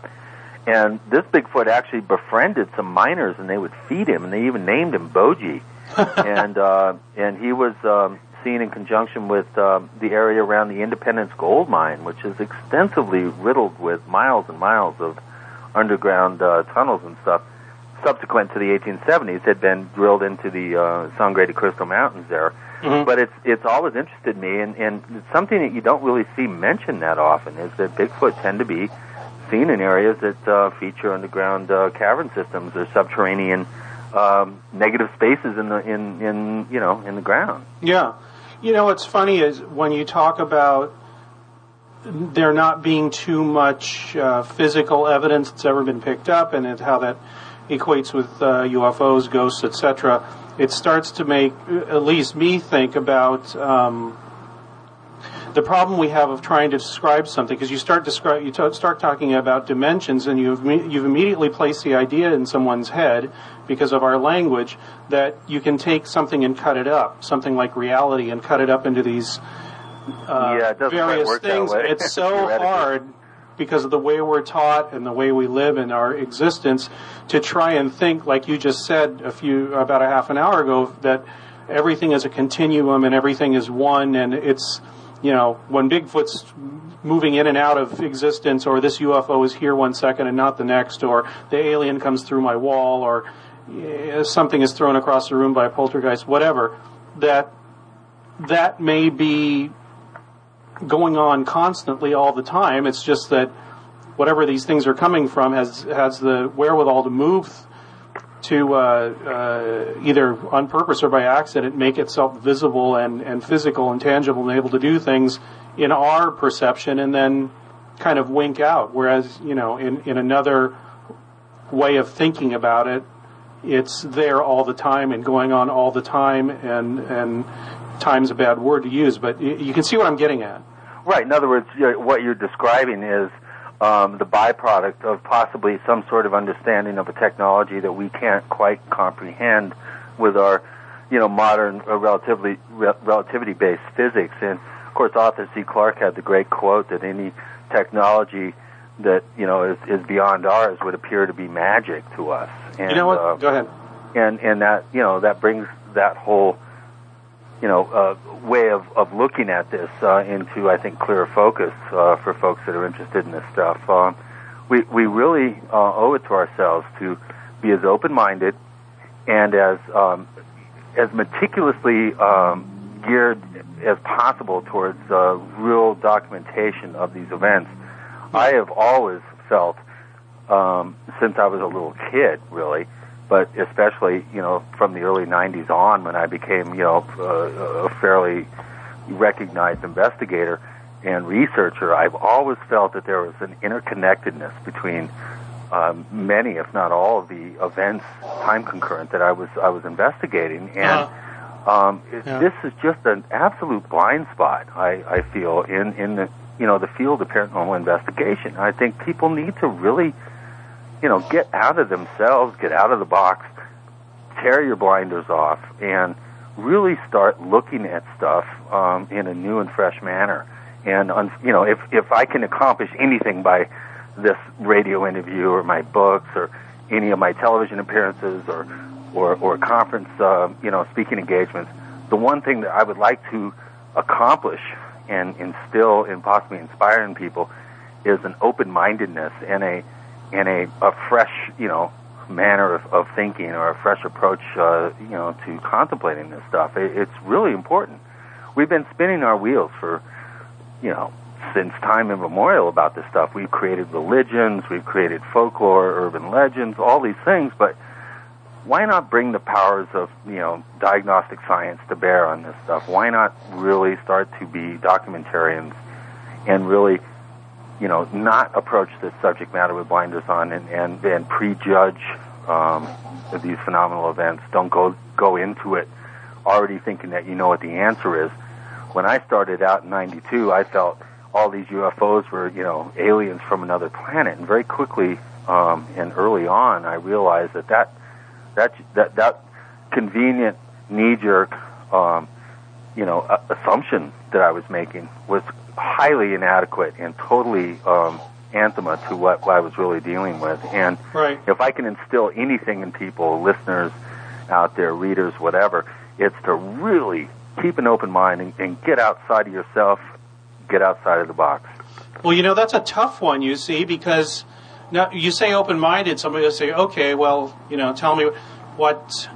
And this Bigfoot actually befriended some miners, and they would feed him, and they even named him Boji. and uh, and he was um, seen in conjunction with um, the area around the Independence Gold Mine, which is extensively riddled with miles and miles of underground uh, tunnels and stuff. Subsequent to the 1870s, had been drilled into the uh, Sangre de Cristo Mountains there. Mhm. But it's it's always interested me, and, and it's something that you don't really see mentioned that often is that Bigfoot tend to be seen in areas that uh, feature underground uh, cavern systems or subterranean um, negative spaces in the in in you know in the ground. Yeah. You know, what's funny is when you talk about there not being too much uh, physical evidence that's ever been picked up and how that equates with uh, UFOs, ghosts, etc., it starts to make at least me think about um, the problem we have of trying to describe something because you start describe you t- start talking about dimensions and you've you've immediately placed the idea in someone's head because of our language that you can take something and cut it up something like reality and cut it up into these uh, Yeah, it various things. it's so hard because of the way we're taught and the way we live in our existence to try and think like you just said a few about a half an hour ago that everything is a continuum and everything is one and it's you know when bigfoot's moving in and out of existence or this ufo is here one second and not the next or the alien comes through my wall or something is thrown across the room by a poltergeist whatever that that may be going on constantly all the time. It's just that whatever these things are coming from has has the wherewithal to move to uh, uh, either on purpose or by accident make itself visible and, and physical and tangible and able to do things in our perception and then kind of wink out. Whereas, you know, in, in another way of thinking about it, it's there all the time and going on all the time and, and time's a bad word to use, but you can see what I'm getting at. Right. In other words, you're, what you're describing is um, the byproduct of possibly some sort of understanding of a technology that we can't quite comprehend with our, you know, modern uh, relatively re- relativity-based physics. And of course, Arthur C. Clarke had the great quote that any technology that you know is, is beyond ours would appear to be magic to us. And, you know what? uh, Go ahead. and and that you know that brings that whole you know uh, way of of looking at this uh, into I think clearer focus uh, for folks that are interested in this stuff. Um, we we really uh, owe it to ourselves to be as open minded and as um, as meticulously um, geared as possible towards uh, real documentation of these events. I have always felt um, since I was a little kid, really, but especially you know from the early '90s on, when I became you know uh, a fairly recognized investigator and researcher, I've always felt that there was an interconnectedness between um, many, if not all, of the events time concurrent that I was I was investigating, and um, it, Yeah. this is just an absolute blind spot. I, I feel in in the you know the field of paranormal investigation. I think people need to really you know get out of themselves, get out of the box, tear your blinders off, and really start looking at stuff um, in a new and fresh manner. And un- you know, if if I can accomplish anything by this radio interview or my books or any of my television appearances or or, or conference uh, you know speaking engagements, the one thing that I would like to accomplish and instill and possibly inspire in people is an open mindedness and a and a, a fresh you know manner of, of thinking or a fresh approach uh, you know to contemplating this stuff. It, it's really important. We've been spinning our wheels for you know since time immemorial about this stuff. We've created religions, we've created folklore, urban legends, all these things, but why not bring the powers of you know diagnostic science to bear on this stuff? Why not really start to be documentarians and really you know, not approach this subject matter with blinders on and and, and prejudge um, these phenomenal events. Don't go go into it already thinking that you know what the answer is. When I started out in '92, I felt all these UFOs were, you know, aliens from another planet, and very quickly um, and early on, I realized that that that that, that convenient knee jerk, um, you know, assumption that I was making was highly inadequate and totally um, anthema to what, what I was really dealing with. And Right. if I can instill anything in people, listeners out there, readers, whatever, it's to really keep an open mind and, and get outside of yourself, get outside of the box. Well, you know, that's a tough one, you see, because now you say open minded, somebody will say, okay, well, you know, tell me what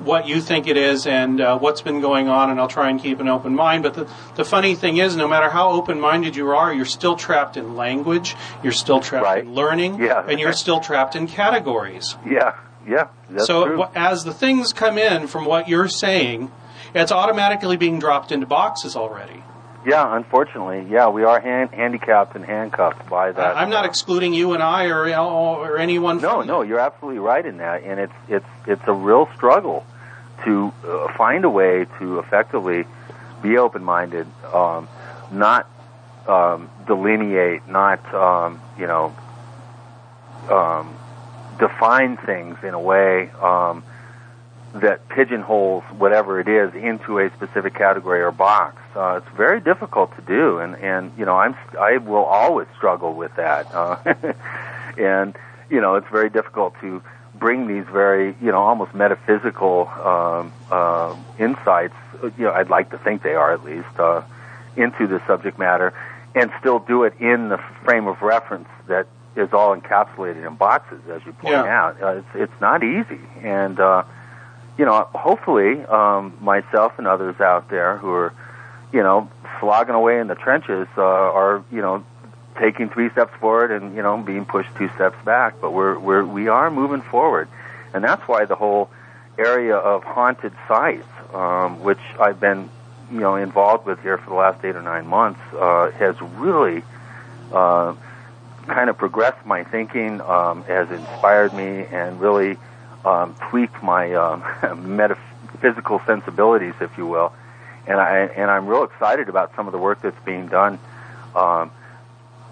what you think it is and uh, what's been going on, and I'll try and keep an open mind. But the, the funny thing is, no matter how open minded you are, you're still trapped in language, you're still trapped Right. in learning, Yeah. and you're still trapped in categories. Yeah, yeah, so true. as the things come in from what you're saying, it's automatically being dropped into boxes already. Yeah, unfortunately, yeah, we are hand, handicapped and handcuffed by that. I'm not excluding you and I or or anyone. No, from no, you're absolutely right in that, and it's it's it's a real struggle to uh, find a way to effectively be open-minded, um, not um, delineate, not um, you know um, define things in a way um, that pigeonholes whatever it is into a specific category or box. Uh, it's very difficult to do, and and you know I'm I will always struggle with that, uh, and you know it's very difficult to bring these very you know almost metaphysical um, uh, insights. You know I'd like to think they are at least uh, into the subject matter, and still do it in the frame of reference that is all encapsulated in boxes, as you point Yeah. out. Uh, it's it's not easy, and uh, you know, hopefully, um, myself and others out there who are, you know, slogging away in the trenches uh, are, you know, taking three steps forward and you know being pushed two steps back. But we're we're we are moving forward, and that's why the whole area of haunted sites, um, which I've been, you know, involved with here for the last eight or nine months, uh, has really. Uh, kind of progressed my thinking, um, has inspired me, and really um, tweaked my um, metaphysical sensibilities, if you will. And I and I'm real excited about some of the work that's being done um,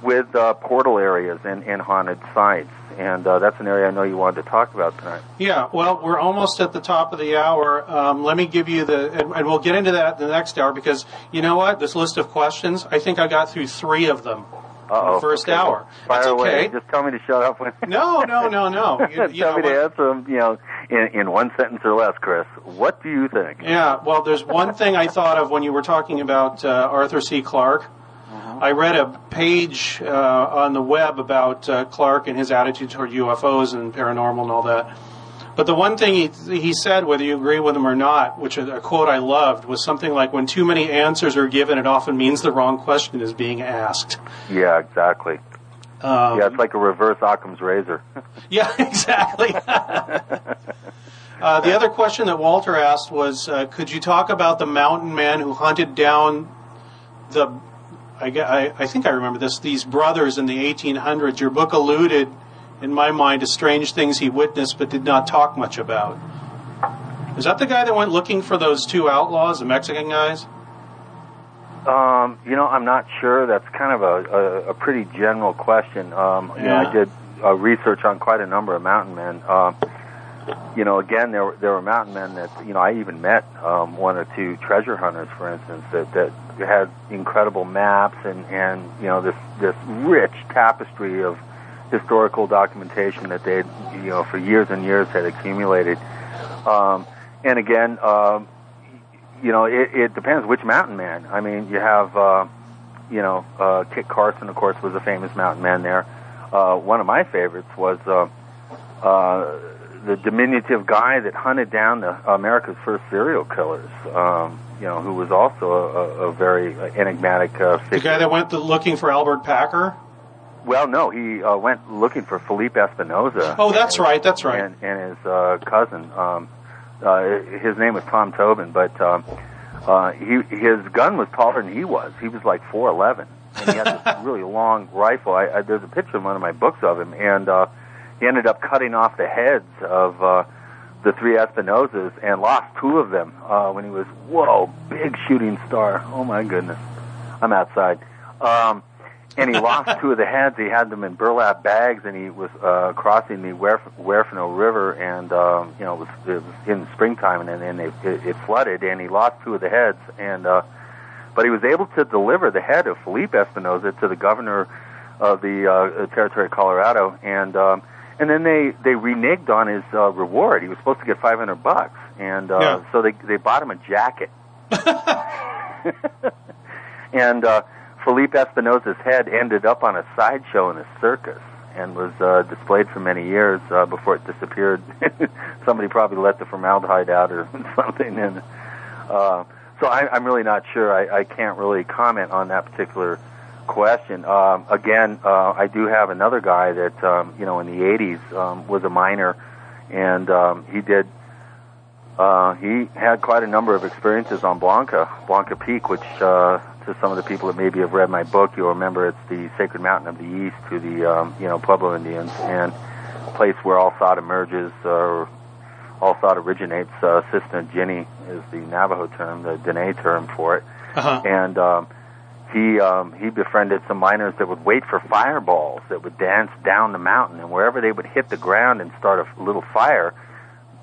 with uh, portal areas and, haunted sites. And uh, that's an area I know you wanted to talk about tonight. Yeah, well, we're almost at the top of the hour. Um, let me give you the, and, and we'll get into that in the next hour because you know what? This list of questions, I think I got through three of them Uh-oh. the first Okay, hour. Fire That's away. Just tell me to shut up when. No, no, no, no. You, you tell know me to what? answer them, you know, in, in one sentence or less, Chris. What do you think? Yeah, well, there's one thing I thought of when you were talking about uh, Arthur C. Clarke. I read a page uh, on the web about uh, Clarke and his attitude toward UFOs and paranormal and all that. But the one thing he, he said, whether you agree with him or not, which a quote I loved, was something like, "When too many answers are given, it often means the wrong question is being asked." Yeah, exactly. Um, yeah, it's like a reverse Occam's razor. Yeah, exactly. uh, the other question that Walter asked was, uh, could you talk about the mountain man who hunted down the? I, I, I think I remember this. These brothers in the 1800s. Your book alluded, in my mind, to strange things he witnessed but did not talk much about. Is that the guy that went looking for those two outlaws, the Mexican guys? Um, you know, I'm not sure. That's kind of a, a, a pretty general question. Um, you know, Yeah. I did uh, research on quite a number of mountain men. Um, you know, again, there were there were mountain men that you know I even met um, one or two treasure hunters, for instance, that that had incredible maps and and you know this this rich tapestry of historical documentation that they you know for years and years had accumulated. Um, and again, um, you know, it, it depends which mountain man. I mean, you have, uh, you know, uh, Kit Carson, of course, was a famous mountain man there. Uh, one of my favorites was uh, uh, the diminutive guy that hunted down the America's first serial killers. Um, you know, who was also a, a, very enigmatic uh, figure. The guy that went to looking for Albert Packer? Well, no, he uh, went looking for Felipe Espinosa. Oh, that's right. That's right. And, and his uh, cousin. Um, uh, his name was Tom Tobin, but um, uh, he his gun was taller than he was. He was like four eleven, and he had this really long rifle. I, I, there's a picture in one of my books of him, and uh, he ended up cutting off the heads of uh, the three Espinosas and lost two of them uh, when he was whoa, big shooting star. Oh my goodness, I'm outside. Um, and he lost two of the heads. He had them in burlap bags, and he was uh, crossing the Huerfano River, and um, you know it was, it was in springtime, and then it, it, it flooded, and he lost two of the heads, and uh, but he was able to deliver the head of Felipe Espinosa to the governor of the uh, territory of Colorado, and um, and then they they reneged on his uh, reward. He was supposed to get 500 bucks, and uh, Yeah. so they they bought him a jacket. and uh, Felipe Espinosa's head ended up on a sideshow in a circus and was uh, displayed for many years uh, before it disappeared. Somebody probably let the formaldehyde out or something, and uh, so I, I'm really not sure. I, I can't really comment on that particular question. Um, again, uh, I do have another guy that um, you know in the '80s um, was a miner, and um, he did. Uh, he had quite a number of experiences on Blanca, Blanca Peak, which uh, to some of the people that maybe have read my book, you'll remember it's the sacred mountain of the east to the um, you know Pueblo Indians, and a place where all thought emerges, or all thought originates. Uh, Sisnaajiní is the Navajo term, the Dene term for it Uh-huh. and um, he um, he befriended some miners that would wait for fireballs that would dance down the mountain, and wherever they would hit the ground and start a little fire,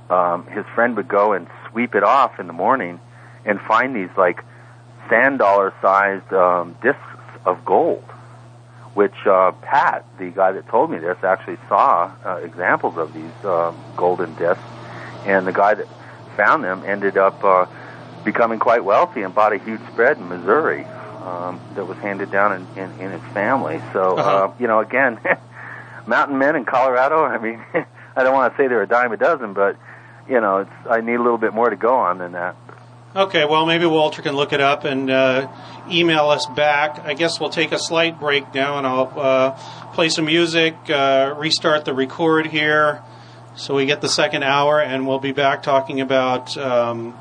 um, his friend would go and sweep it off in the morning, and find these like sand dollar sized um, discs of gold, which uh, Pat, the guy that told me this, actually saw uh, examples of these um, golden discs, and the guy that found them ended up. Uh, becoming quite wealthy and bought a huge spread in Missouri um, that was handed down in, in, in his family. So, uh Uh-huh. you know, again, mountain men in Colorado. I mean, I don't want to say they're a dime a dozen, but you know, it's I need a little bit more to go on than that. Okay, well, maybe Walter can look it up and uh, email us back. I guess we'll take a slight break now and I'll uh, play some music, uh, restart the record here so we get the second hour, and we'll be back talking about um,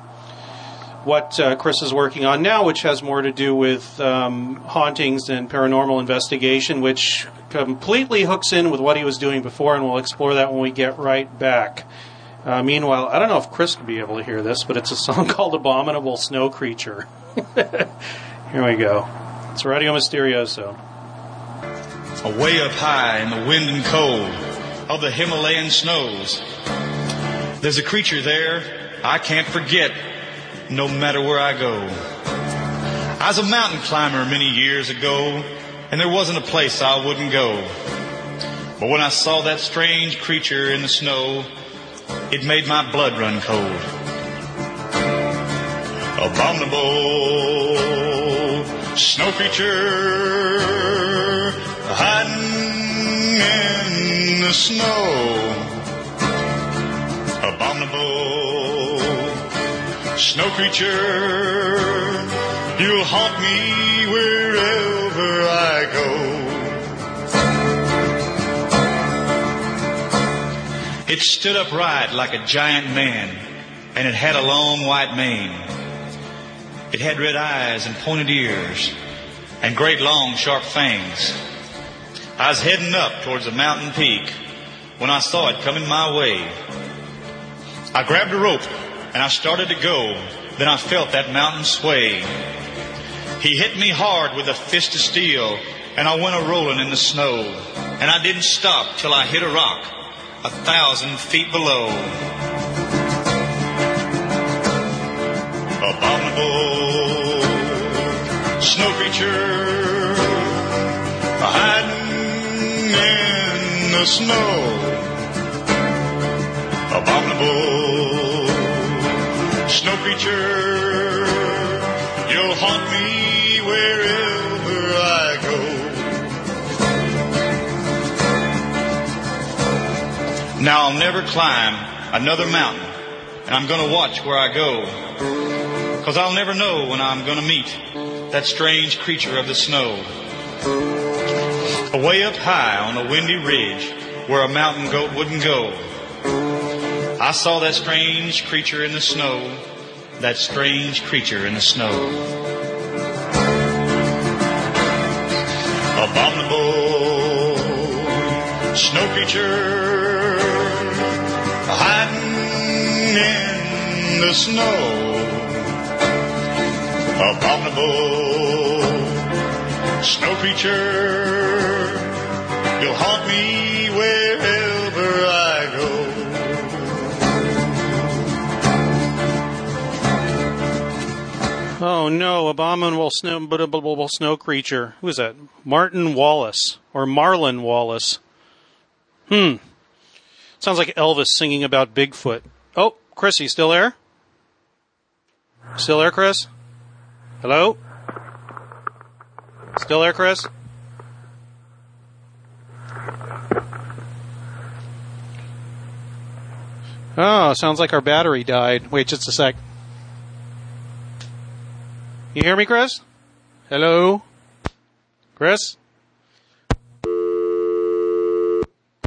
what uh, Chris is working on now, which has more to do with um, hauntings and paranormal investigation, which completely hooks in with what he was doing before, and we'll explore that when we get right back. Uh, meanwhile, I don't know if Chris could be able to hear this, but it's a song called Abominable Snow Creature. Here we go. It's Radio Mysterioso. Away up high in the wind and cold of the Himalayan snows. There's a creature there I can't forget no matter where I go. I was a mountain climber many years ago, and there wasn't a place I wouldn't go. But when I saw that strange creature in the snow, it made my blood run cold. Abominable snow creature hiding in the snow. Abominable snow creature, you'll haunt me It stood upright like a giant man, and it had a long white mane. It had red eyes and pointed ears, and great long sharp fangs. I was heading up towards a mountain peak when I saw it coming my way. I grabbed a rope and I started to go. Then I felt that mountain sway. He hit me hard with a fist of steel and I went a rolling in the snow. And I didn't stop till I hit a rock a thousand feet below. Abominable snow creature hiding in the snow. Abominable snow creature, you'll haunt me Now I'll never climb another mountain, and I'm gonna watch where I go. Cause I'll never know when I'm gonna meet that strange creature of the snow. Away up high on a windy ridge where a mountain goat wouldn't go. I saw that strange creature in the snow, that strange creature in the snow. abominable snow creature hiding in the snow. Abominable snow creature, you'll haunt me wherever I go. Oh no, abominable snow, abominable snow creature. Who is that? Martin Wallace or Marlon Wallace? Hmm. Sounds like Elvis singing about Bigfoot. Oh, Chris, you still there? Still there, Chris? Hello? Still there, Chris? Oh, sounds like our battery died. Wait just a sec. You hear me, Chris? Hello? Chris?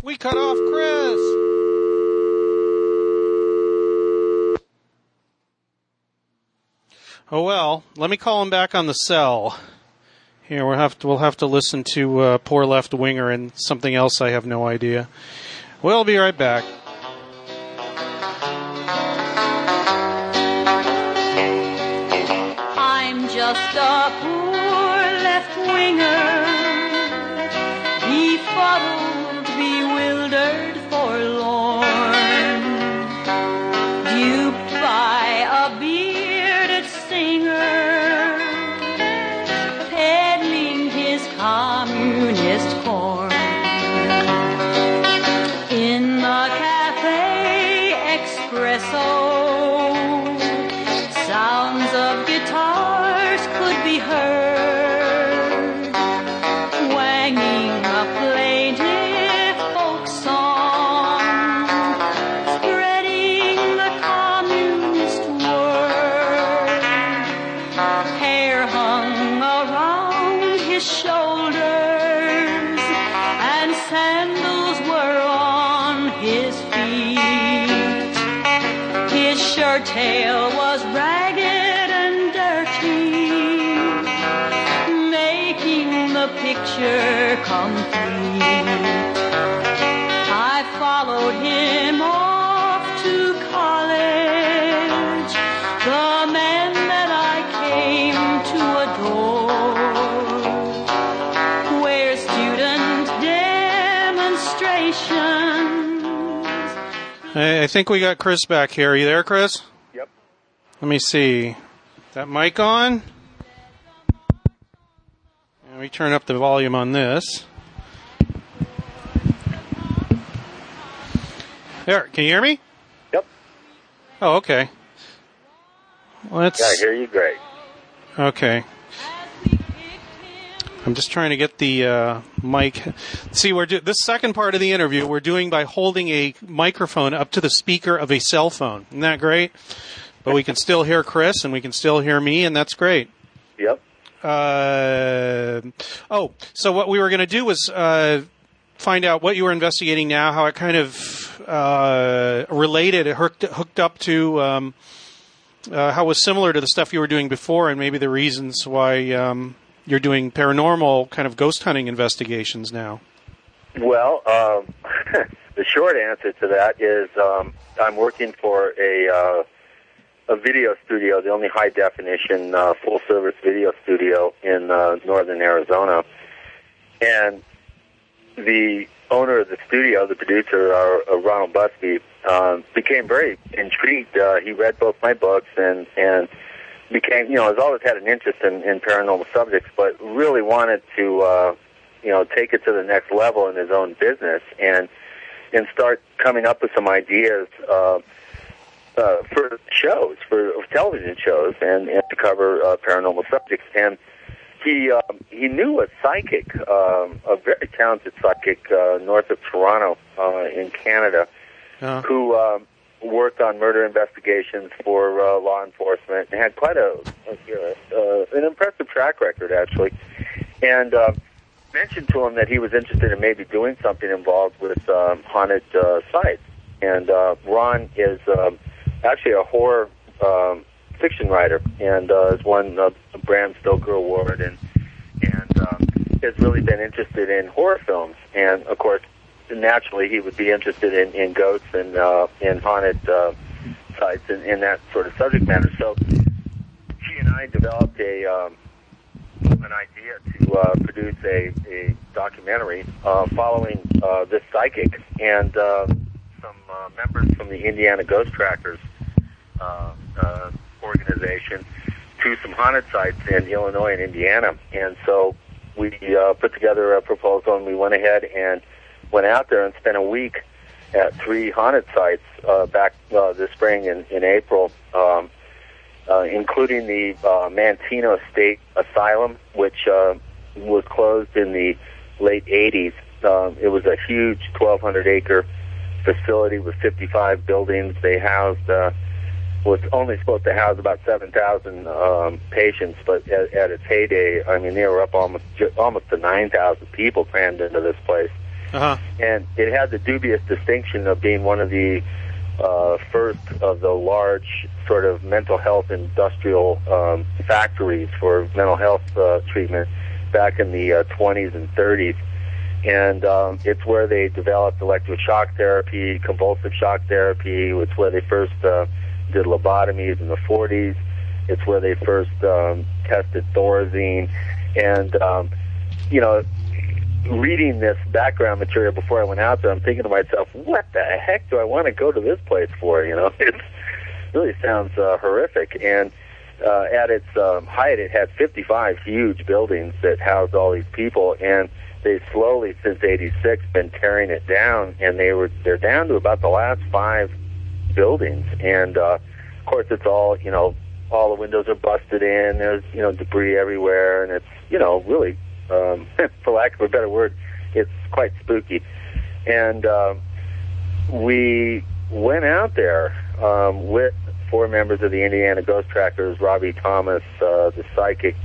We cut off Chris! Oh well, let me call him back on the cell. Here, we'll have to, we'll have to listen to uh, poor left winger and something else I have no idea. We'll be right back. Think we got Chris back here. Are you there, Chris? Yep. Let me see. That mic on? Let me turn up the volume on this. There, can you hear me? Yep. Oh, okay. Let's. Yeah, I hear you great. Okay. I'm just trying to get the uh, mic. See, we're do- this second part of the interview we're doing by holding a microphone up to the speaker of a cell phone. Isn't that great? But we can still hear Chris and we can still hear me, and that's great. Yep. Uh, oh, so what we were going to do was uh, find out what you were investigating now, how it kind of uh, related, hooked, hooked up to, um, uh, how it was similar to the stuff you were doing before, and maybe the reasons why um, you're doing paranormal kind of ghost hunting investigations now. Well, um, the short answer to that is um, I'm working for a uh, a video studio, the only high definition uh, full service video studio in uh, northern Arizona, and the owner of the studio, the producer, uh, uh, Ronald Busby, uh, became very intrigued. Uh, he read both my books and and became, you know, has always had an interest in, in paranormal subjects, but really wanted to, uh, you know, take it to the next level in his own business and and start coming up with some ideas uh, uh, for shows, for television shows, and, and to cover uh, paranormal subjects. And he um, he knew a psychic, um, a very talented psychic uh, north of Toronto uh, in Canada, Uh, who um, worked on murder investigations for uh, law enforcement and had quite a, a uh, an impressive track record actually, and. Uh, mentioned to him that he was interested in maybe doing something involved with um, haunted uh, sites. And uh, Ron is um, actually a horror um, fiction writer and uh, has won a Bram Stoker Award and and um, has really been interested in horror films, and of course, naturally, he would be interested in, in ghosts and uh, in haunted uh, sites and, and that sort of subject matter. So she and I developed a um, an idea to uh, produce a, a documentary uh, following uh, this psychic and uh, some uh, members from the Indiana Ghost Trackers uh, uh, organization to some haunted sites in Illinois and Indiana. And so we uh, put together a proposal and we went ahead and went out there and spent a week at three haunted sites uh, back uh, this spring in, in April, um, uh, including the uh, Manteno State Asylum, which uh, was closed in the late 80s. Um, it was a huge 1,200 acre facility with 55 buildings. They housed uh, was only supposed to house about 7,000 um, patients, but at, at its heyday, I mean, they were up almost almost to 9,000 people crammed into this place. Uh huh. And it had the dubious distinction of being one of the uh, first of the large sort of mental health industrial um, factories for mental health uh, treatment back in the uh, 20s and 30s. And um, it's where they developed electroshock therapy, convulsive shock therapy. It's where they first uh, did lobotomies in the 40s. It's where they first um, tested Thorazine. And, um, you know, reading this background material before I went out there, I'm thinking to myself, what the heck do I want to go to this place for? You know, it really sounds uh, horrific. And uh, at its um, height, it had 55 huge buildings that housed all these people. And they slowly, since '86, been tearing it down, and they were they're down to about the last five buildings. And uh, of course, it's all you know, all the windows are busted in. There's you know debris everywhere, and it's you know really, um, for lack of a better word, it's quite spooky. And um, we went out there um, with four members of the Indiana Ghost Trackers, Robbie Thomas, uh, the psychic,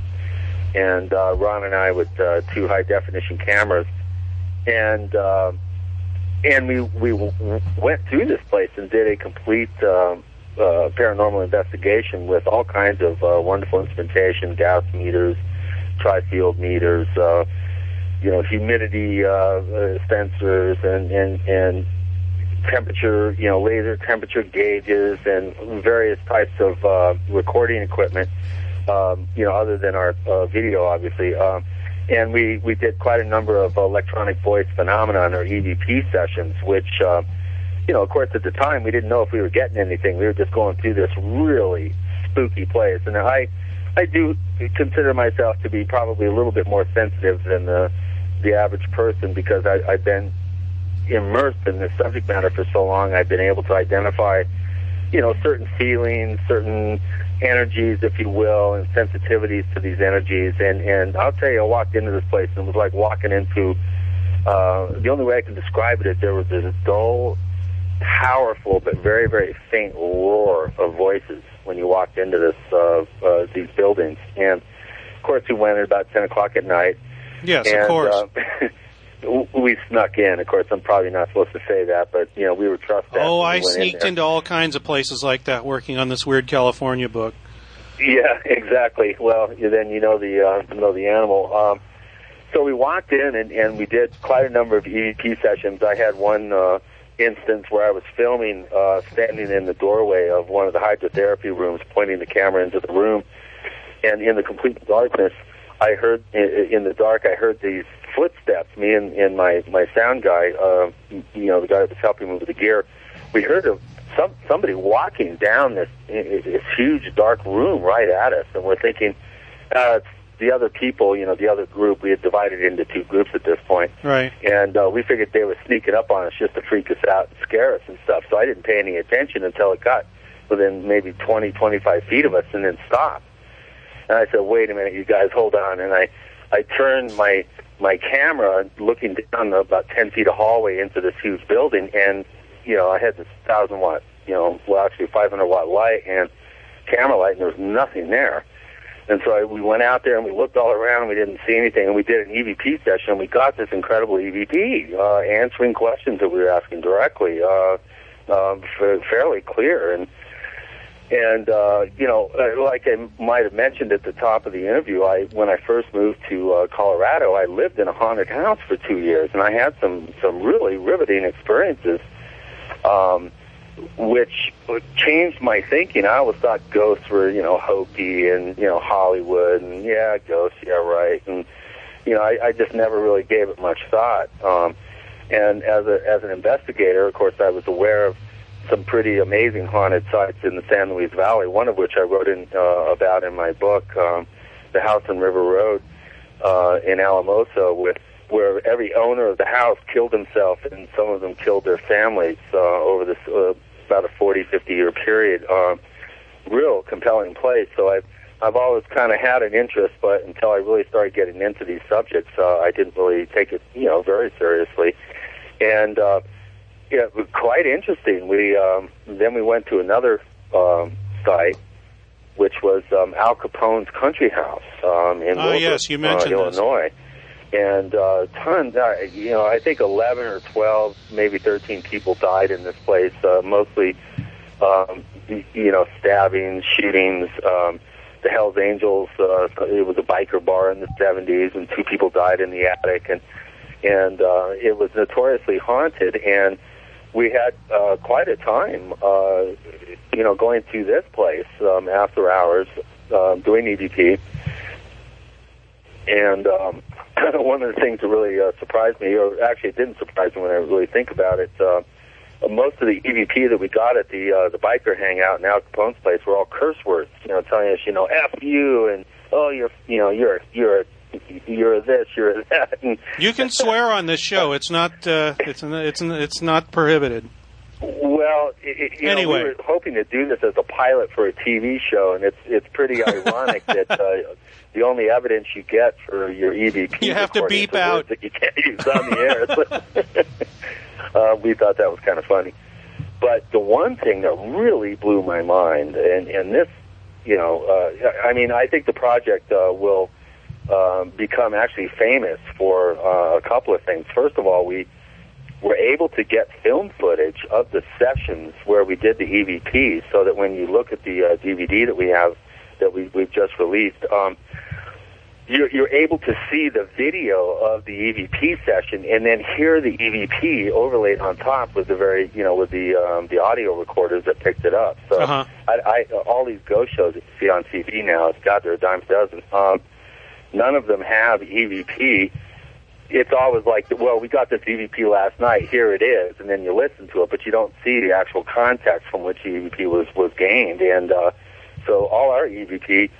and uh, Ron and I with uh, two high definition cameras, and uh, and we we w- went through this place and did a complete um, uh, paranormal investigation with all kinds of uh, wonderful instrumentation, Gauss meters, tri-field meters, uh, you know, humidity uh, uh, sensors, and and and temperature, you know, laser temperature gauges, and various types of uh, recording equipment um, you know, other than our uh, video, obviously. Um, and we, we did quite a number of electronic voice phenomenon or EVP sessions, which, uh, you know, of course, at the time we didn't know if we were getting anything. We were just going through this really spooky place. And I, I do consider myself to be probably a little bit more sensitive than the, the average person because I, I've been immersed in this subject matter for so long. I've been able to identify, you know, certain feelings, certain energies, if you will, and sensitivities to these energies. And and I'll tell you, I walked into this place and it was like walking into. Uh, the only way I can describe it is there was this dull, powerful but very very faint roar of voices when you walked into this uh, uh, these buildings. And of course, we went at about ten o'clock at night. Yes, and, of course. Uh, we snuck in. Of course, I'm probably not supposed to say that, but you know, we were trusted. oh, we I went in sneaked into all kinds of places like that working on this weird California book. Yeah, exactly. Well, then you know the uh, you know the animal. Um, so we walked in and, and we did quite a number of EVP sessions. I had one uh, instance where I was filming, uh, standing in the doorway of one of the hydrotherapy rooms, pointing the camera into the room, and in the complete darkness, I heard in the dark I heard these footsteps. Me and, and my my sound guy, uh, you know, the guy that was helping me with the gear, we heard of some somebody walking down this this huge dark room right at us, and we're thinking, uh, the other people, you know, the other group. We had divided into two groups at this point, Right. and uh, we figured they were sneaking up on us just to freak us out and scare us and stuff. So I didn't pay any attention until it got within maybe 20, 25 feet of us, and then stopped. And I said, "Wait a minute, you guys, hold on." And I, I turned my my camera, looking down about ten feet of hallway into this huge building, and you know, I had this thousand watt, you know, well, actually 500 watt light and camera light, and there was nothing there. And so we went out there and we looked all around and we didn't see anything. And we did an EVP session and we got this incredible EVP, uh, answering questions that we were asking directly, uh, fa- fairly clear. And And uh, you know, uh, like I might have mentioned at the top of the interview, I when I first moved to uh, Colorado, I lived in a haunted house for two years, and I had some some really riveting experiences, um, which changed my thinking. I always thought ghosts were you know hokey and you know Hollywood, and yeah, ghosts, yeah, right, and you know I, I just never really gave it much thought. Um, and as a as an investigator, of course, I was aware of some pretty amazing haunted sites in the San Luis Valley. One of which I wrote in uh, about in my book, um, "The House on River Road" uh, in Alamosa, with where every owner of the house killed himself, and some of them killed their families uh, over this uh, about a 40, 50 year period. Uh, real compelling place. So I've I've always kind of had an interest, but until I really started getting into these subjects, uh, I didn't really take it, you know, very seriously. And uh, yeah, it was quite interesting. We um, then we went to another um, site, which was um, Al Capone's country house um, in Ah, Wilbur, yes, you mentioned uh, this. And uh, tons, uh, you know, I think 11 or 12, maybe 13 people died in this place, uh, mostly, um, you know, stabbings, shootings. Um, the Hells Angels, uh, it was a biker bar in the 70s, and two people died in the attic, and and uh, it was notoriously haunted. And we had uh, quite a time, uh, you know, going to this place um, after hours, uh, doing EVP. And um, one of the things that really uh, surprised me, or actually it didn't surprise me when I really think about it, uh, most of the EVP that we got at the uh, the biker hangout in Al Capone's place were all curse words, you know, telling us, you know, "f you" and "oh, you're, you know, you're you're you're this, you're that." And You can swear on this show. It's not. Uh, it's it's it's not prohibited. Well, it- you Anyway. know, we were hoping to do this as a pilot for a TV show, and it's it's pretty ironic that uh, the only evidence you get for your EVP You have to beep out. that you can't use on the air. uh, we thought that was kind of funny. But the one thing that really blew my mind, and and this, you know, uh, I mean, I think the project uh, will um, become actually famous for uh, a couple of things. First of all, we were able to get film footage of the sessions where we did the EVP, so that when you look at the uh, DVD that we have that we, we've just released, um, you're, you're able to see the video of the EVP session and then hear the EVP overlaid on top with the very, you know, with the um, the audio recorders that picked it up. So Uh-huh. I, I, all these ghost shows that you see on TV now, it's got their dime a dozen. Um, none of them have EVP. It's always like, well, we got this EVP last night. Here it is, and then you listen to it, but you don't see the actual context from which EVP was was gained. And uh, so, all our EVP,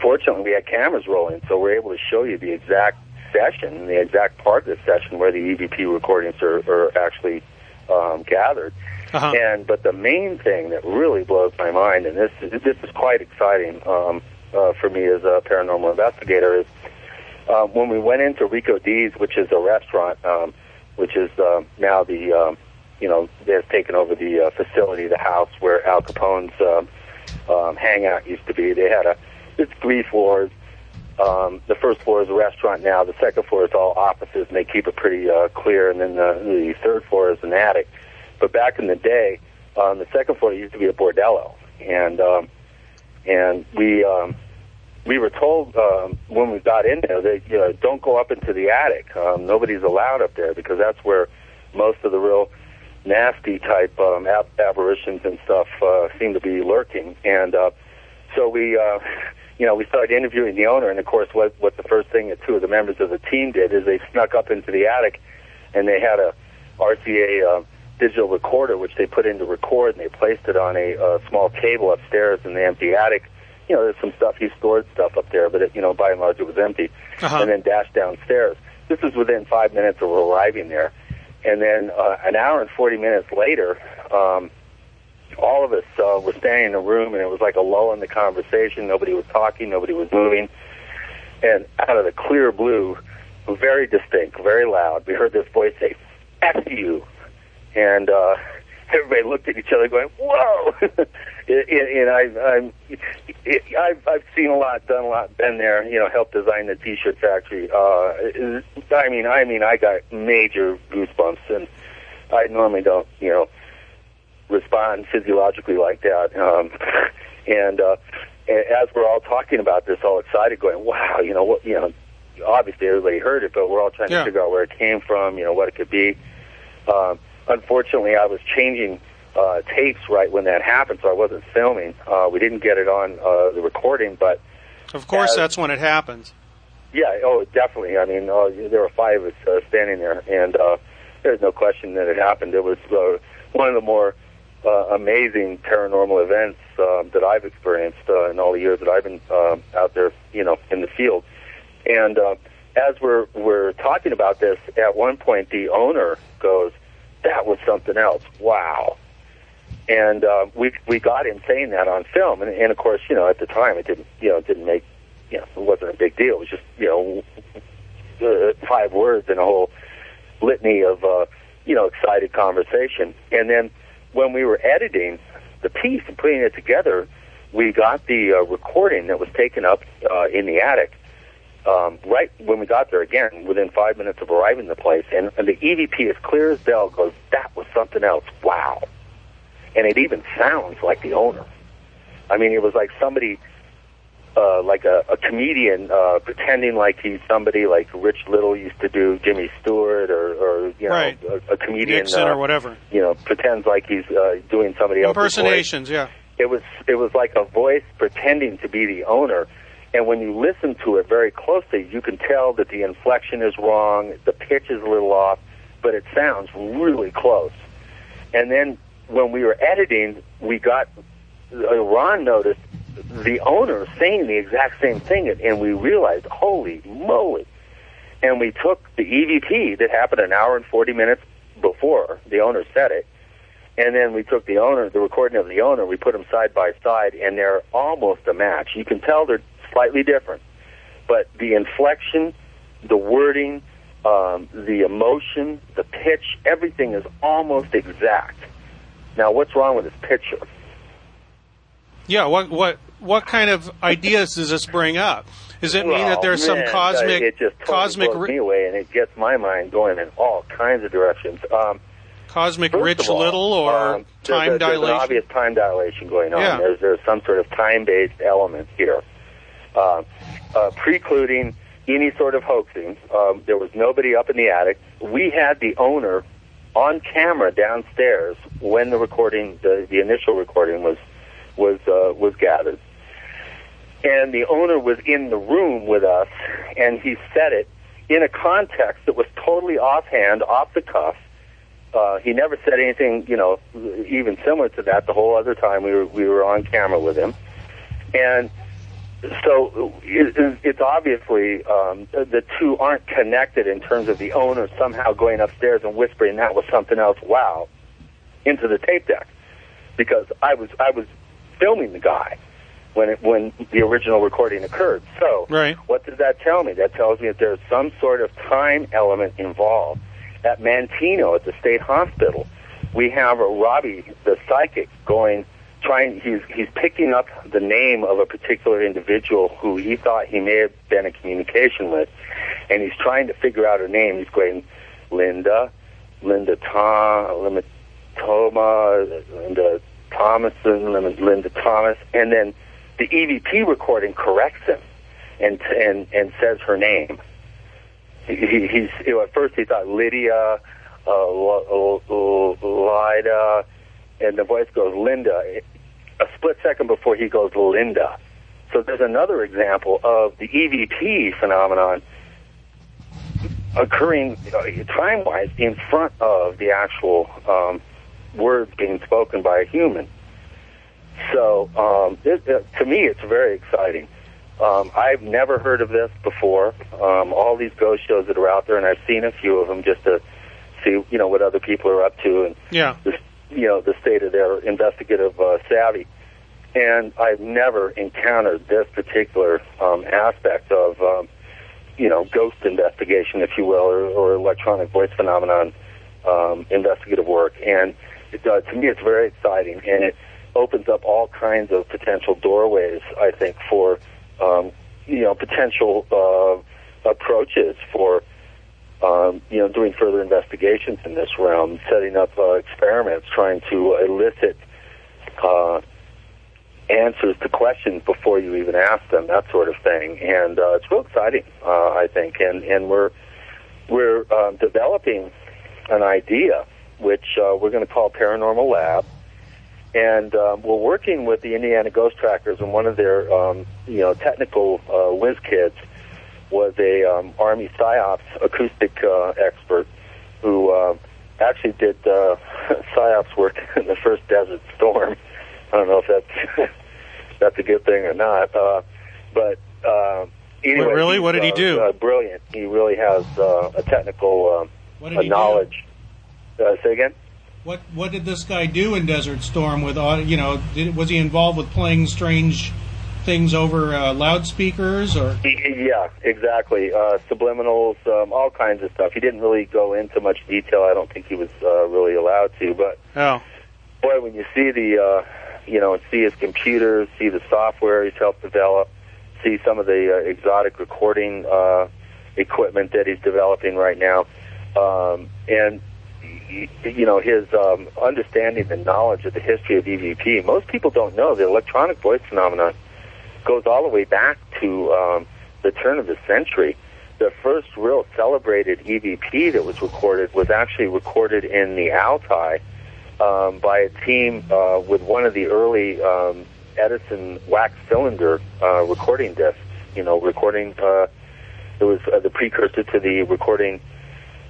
fortunately, we had cameras rolling, so we're able to show you the exact session, the exact part of the session where the EVP recordings are, are actually um, gathered. Uh-huh. And but the main thing that really blows my mind, and this this is quite exciting um, uh, for me as a paranormal investigator, is uh, when we went into Rico D's, which is a restaurant, um, which is uh, now the um, you know they've taken over the uh, facility, the house where Al Capone's um, um, hangout used to be. They had a it's three floors. Um, the first floor is a restaurant now. The second floor is all offices, and they keep it pretty uh, clear. And then the, the third floor is an attic. But back in the day, on the second floor used to be a bordello, and um, and we um, we were told um, when we got in there that you know, don't go up into the attic. Um, nobody's allowed up there because that's where most of the real nasty type um, ab- apparitions and stuff uh, seem to be lurking. And uh, so we, uh, you know, we started interviewing the owner. And of course, what what the first thing that two of the members of the team did is they snuck up into the attic, and they had a RCA. Uh, digital recorder which they put in to record and they placed it on a uh, small table upstairs in the empty attic you know, there's some stuff he stored stuff up there, but it, you know, by and large, it was empty. Uh-huh. And then dashed downstairs. This is within five minutes of arriving there, and then uh, an hour and forty minutes later, um, all of us uh, were standing in a room, and it was like a lull in the conversation. Nobody was talking, nobody was moving, and out of the clear blue, very distinct, very loud, we heard this voice say, "F you," and uh, everybody looked at each other, going, "Whoa!" and I, I'm, it, I've I've seen a lot, done a lot, been there. You know, helped design the T-shirt factory. Uh, I mean, I mean, I got major goosebumps, and I normally don't, you know, respond physiologically like that. Um, And uh, as we're all talking about this, all excited, going, "Wow, you know what? You know, obviously everybody heard it, but we're all trying Yeah. to figure out where it came from. You know, what it could be." Um, unfortunately, I was changing uh, tapes right when that happened, so I wasn't filming. Uh, we didn't get it on uh, the recording, but Of course, Uh, that's when it happens. yeah, oh, definitely. I mean, uh, there were five of us uh, standing there, and uh, there's no question that it happened. It was uh, one of the more uh, amazing paranormal events um, that I've experienced uh, in all the years that I've been uh, out there, you know, in the field. And uh, as we're we're talking about this, at one point the owner goes, "That was something else. Wow." And uh, we we got him saying that on film, and, and of course, you know, at the time it didn't, you know, it didn't make you know, it wasn't a big deal. It was just, you know, uh, five words in a whole litany of, uh, you know, excited conversation. And then when we were editing the piece and putting it together, we got the uh, recording that was taken up uh, in the attic. Um, right when we got there again, within five minutes of arriving the place, and, and the EVP, as clear as bell, goes, "That was something else. Wow!" And it even sounds like the owner. I mean, it was like somebody uh, like a, a comedian uh, pretending like he's somebody like Rich Little used to do Jimmy Stewart or, or you know Right. a, a comedian Nixon uh, or whatever. you know pretends like he's uh, doing somebody else's voice. Impersonations, yeah. It was it was like a voice pretending to be the owner. And when you listen to it very closely, you can tell that the inflection is wrong, the pitch is a little off, but it sounds really close. And then when we were editing, we got uh, Ron noticed the owner saying the exact same thing, and- we realized, holy moly! And we took the EVP that happened an hour and forty minutes before the owner said it, and then we took the owner, the recording of the owner, we put them side by side, and they're almost a match. You can tell they're slightly different, but the inflection, the wording, um, the emotion, the pitch, everything is almost exact. Now, what's wrong with this picture? Yeah, what what what kind of ideas does this bring up? Does it mean that there's some cosmic It just totally cosmic blows me away, and it gets my mind going in all kinds of directions. Um, cosmic rich all, little or um, there's time there's dilation? an obvious time dilation going on. Yeah. There's there's some sort of time-based element here, uh, uh, precluding any sort of hoaxing. Um, there was nobody up in the attic. We had the owner on camera downstairs when the recording, the, the initial recording was was uh, was gathered, and the owner was in the room with us, and he said it in a context that was totally offhand, off the cuff. Uh, he never said anything, you know, even similar to that. The whole other time we were we were on camera with him, and so it, it- it's obviously um, the two aren't connected in terms of the owner somehow going upstairs and whispering that was something else. Wow, into the tape deck, because I was I was filming the guy when it, when the original recording occurred. So Right. what does that tell me? That tells me that there's some sort of time element involved. At Manteno, at the state hospital, we have a Robbie, the psychic, going, trying. He's he's picking up the name of a particular individual who he thought he may have been in communication with, and he's trying to figure out her name. He's going, Linda, Linda Tom, Linda Toma, Linda Thomason, Linda Thomas, and then the EVP recording corrects him and and and says her name. He, he- he's you know, at first he thought Lydia, uh, Lida, and the voice goes Linda. A split second before he goes Linda. So there's another example of the EVP phenomenon occurring time-wise in front of the actual um, words being spoken by a human. So um, it, uh, to me, it's very exciting. Um, I've never heard of this before. Um, all these ghost shows that are out there, and I've seen a few of them just to see, you know, what other people are up to and yeah. the, you know, the state of their investigative uh, savvy. And I've never encountered this particular um, aspect of, um, you know, ghost investigation, if you will, or, or electronic voice phenomenon um, investigative work. And it, uh, to me, it's very exciting, and it opens up all kinds of potential doorways, I think, for um, you know potential uh, approaches for um, you know doing further investigations in this realm, setting up uh, experiments, trying to elicit uh, answers to questions before you even ask them, that sort of thing. And uh, it's real exciting, uh, I think. And and we're we're um, developing an idea which uh, we're going to call Paranormal Lab. And um, we're working with the Indiana Ghost Trackers, and one of their, um, you know, technical uh, whiz kids was a um, Army psyops acoustic uh, expert who uh, actually did uh, psyops work in the first Desert Storm. I don't know if that's that's a good thing or not, uh, but uh, anyway, Wait, really? What did he uh, do? Uh, brilliant. He really has uh, a technical What uh, did a he do? knowledge. Uh, say again. What what did this guy do in Desert Storm? With au- you know, did, was he involved with playing strange things over uh, loudspeakers or? Yeah, exactly. Uh, subliminals, um, all kinds of stuff. He didn't really go into much detail. I don't think he was uh, really allowed to. But Oh, boy, when you see the, uh, you know, see his computers, see the software he's helped develop, see some of the uh, exotic recording uh, equipment that he's developing right now, um, and y- you know his um, understanding and knowledge of the history of EVP. Most people don't know the electronic voice phenomenon goes all the way back to um, the turn of the century. The first real celebrated EVP that was recorded was actually recorded in the Altai um, by a team uh, with one of the early um, Edison wax cylinder uh, recording discs. You know, recording. Uh, it was uh, the precursor to the recording.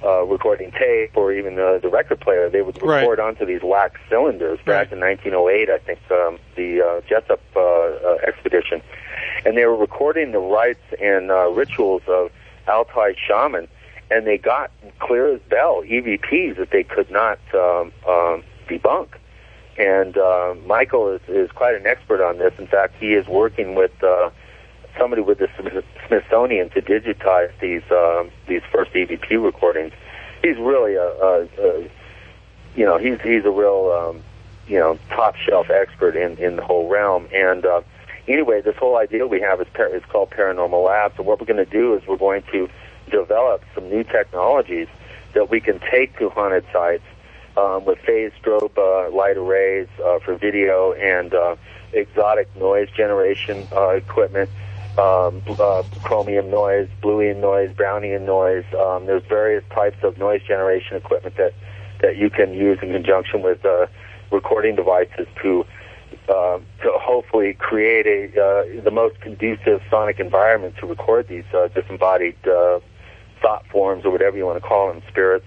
Uh, recording tape or even uh, the record player, they would Right. record onto these wax cylinders back in 1908. I think um, the uh, Jesup uh, uh, expedition, and they were recording the rites and uh, rituals of Altai shaman, and they got clear as bell EVPs that they could not um, um, debunk. And uh, Michael is, is quite an expert on this. In fact, he is working with uh, somebody with the Smithsonian to digitize these um, these first EVP recordings. He's really a, a, a you know he's he's a real um, you know top shelf expert in in the whole realm. And uh, anyway, this whole idea we have is par- is called Paranormal Lab. So what we're going to do is we're going to develop some new technologies that we can take to haunted sites um, with phase strobe uh, light arrays uh, for video and uh, exotic noise generation uh, equipment, um, uh, chromium noise, bluian noise, brownian noise. Um, there's various types of noise generation equipment that that you can use in conjunction with uh, recording devices to uh, to hopefully create a uh, the most conducive sonic environment to record these uh, disembodied uh, thought forms or whatever you want to call them, spirits.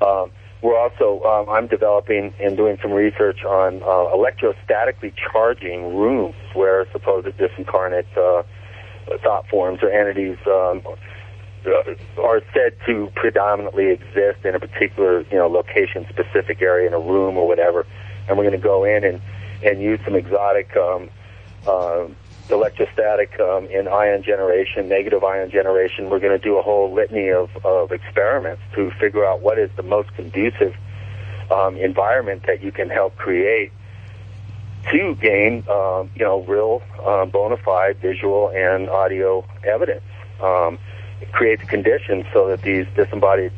Um, we're also um, I'm developing and doing some research on uh, electrostatically charging rooms where supposed disincarnate uh, thought forms or entities um, are said to predominantly exist in a particular you know location specific area in a room or whatever and we're going to go in and and use some exotic um, uh, electrostatic um, in ion generation, negative ion generation. We're going to do a whole litany of, of experiments to figure out what is the most conducive um, environment that you can help create to gain, um, you know, real um, bona fide visual and audio evidence. Um, create the conditions so that these disembodied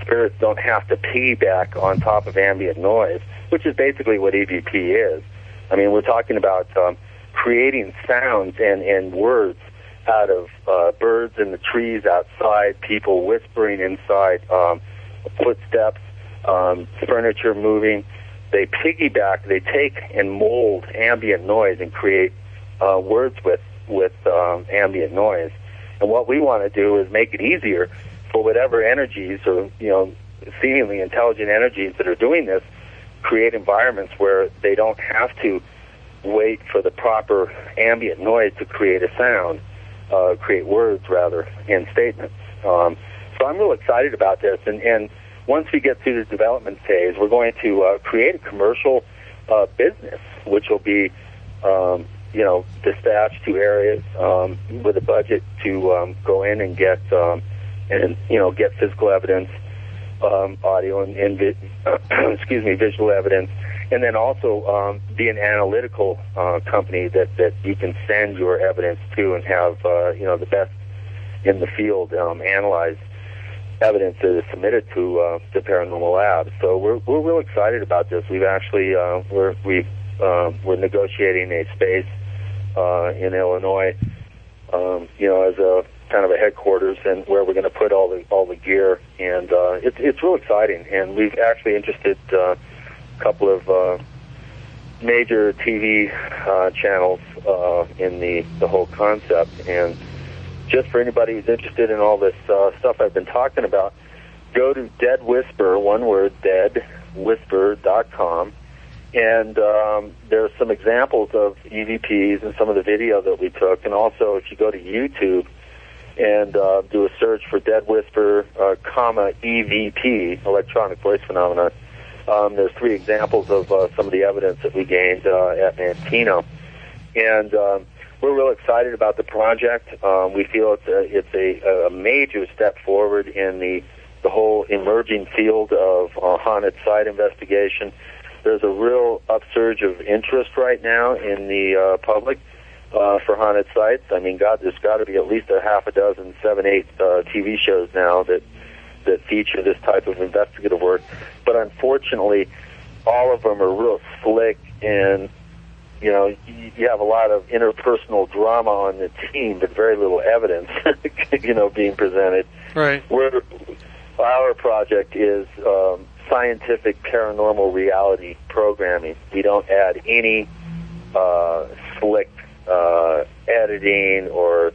spirits don't have to piggyback on top of ambient noise, which is basically what EVP is. I mean, we're talking about um, creating sounds and, and words out of uh, birds in the trees outside, people whispering inside, um, footsteps, um, furniture moving. They piggyback, they take and mold ambient noise and create uh, words with with um, ambient noise. And what we want to do is make it easier for whatever energies or you know seemingly intelligent energies that are doing this create environments where they don't have to wait for the proper ambient noise to create a sound, uh, create words rather, and statements. Um, so I'm real excited about this. And, and once we get through the development phase, we're going to uh, create a commercial uh, business, which will be, um, you know, dispatched to areas um, with a budget to um, go in and get, um, and you know, get physical evidence, um, audio and, and vi- excuse me, visual evidence, and then also um, be an analytical uh, company that that you can send your evidence to and have uh, you know the best in the field um, analyze evidence that is submitted to uh, the paranormal lab. So we're we're real excited about this. We've actually uh, we're we uh, we're negotiating a space uh, in Illinois, um, you know, as a kind of a headquarters and where we're going to put all the all the gear, and uh, it's it's real exciting. And we've actually interested uh, a couple of uh, major TV uh, channels uh, in the the whole concept. And just for anybody who's interested in all this uh, stuff I've been talking about, go to Dead Whisper, one word, deadwhisper.com. And um, there's some examples of EVPs and some of the video that we took. And also, if you go to YouTube and uh, do a search for Dead Whisper, uh, comma EVP, electronic voice phenomenon, um, there's three examples of uh, some of the evidence that we gained uh, at Manteno. And um, we're real excited about the project. Um, we feel it's a, it's a, a major step forward in the the whole emerging field of uh, haunted site investigation. There's a real upsurge of interest right now in the uh, public uh, for haunted sites. I mean, God, there's got to be at least a half a dozen, seven, eight uh, TV shows now that that feature this type of investigative work. But unfortunately, all of them are real slick and you know, you you have a lot of interpersonal drama on the team, but very little evidence, you know, being presented. Right. We're, our project is um, scientific paranormal reality programming. We don't add any uh, slick uh, editing or,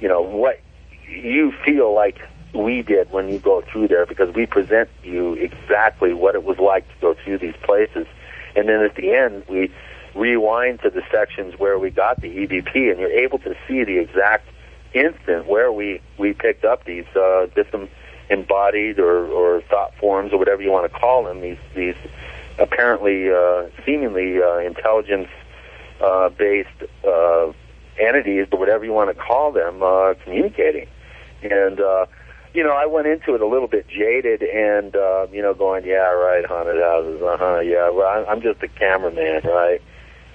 you know, what you feel like we did when you go through there because we present you exactly what it was like to go through these places. And then at the end, we rewind to the sections where we got the EVP, and you're able to see the exact instant where we we picked up these uh, disembodied or, or thought forms or whatever you want to call them. These these apparently uh, seemingly uh, intelligence uh, based uh, entities, or whatever you want to call them, uh, communicating. And uh, you know, I went into it a little bit jaded and, uh, you know, going, yeah, right, haunted houses, uh huh, yeah, well, I'm just a cameraman, right?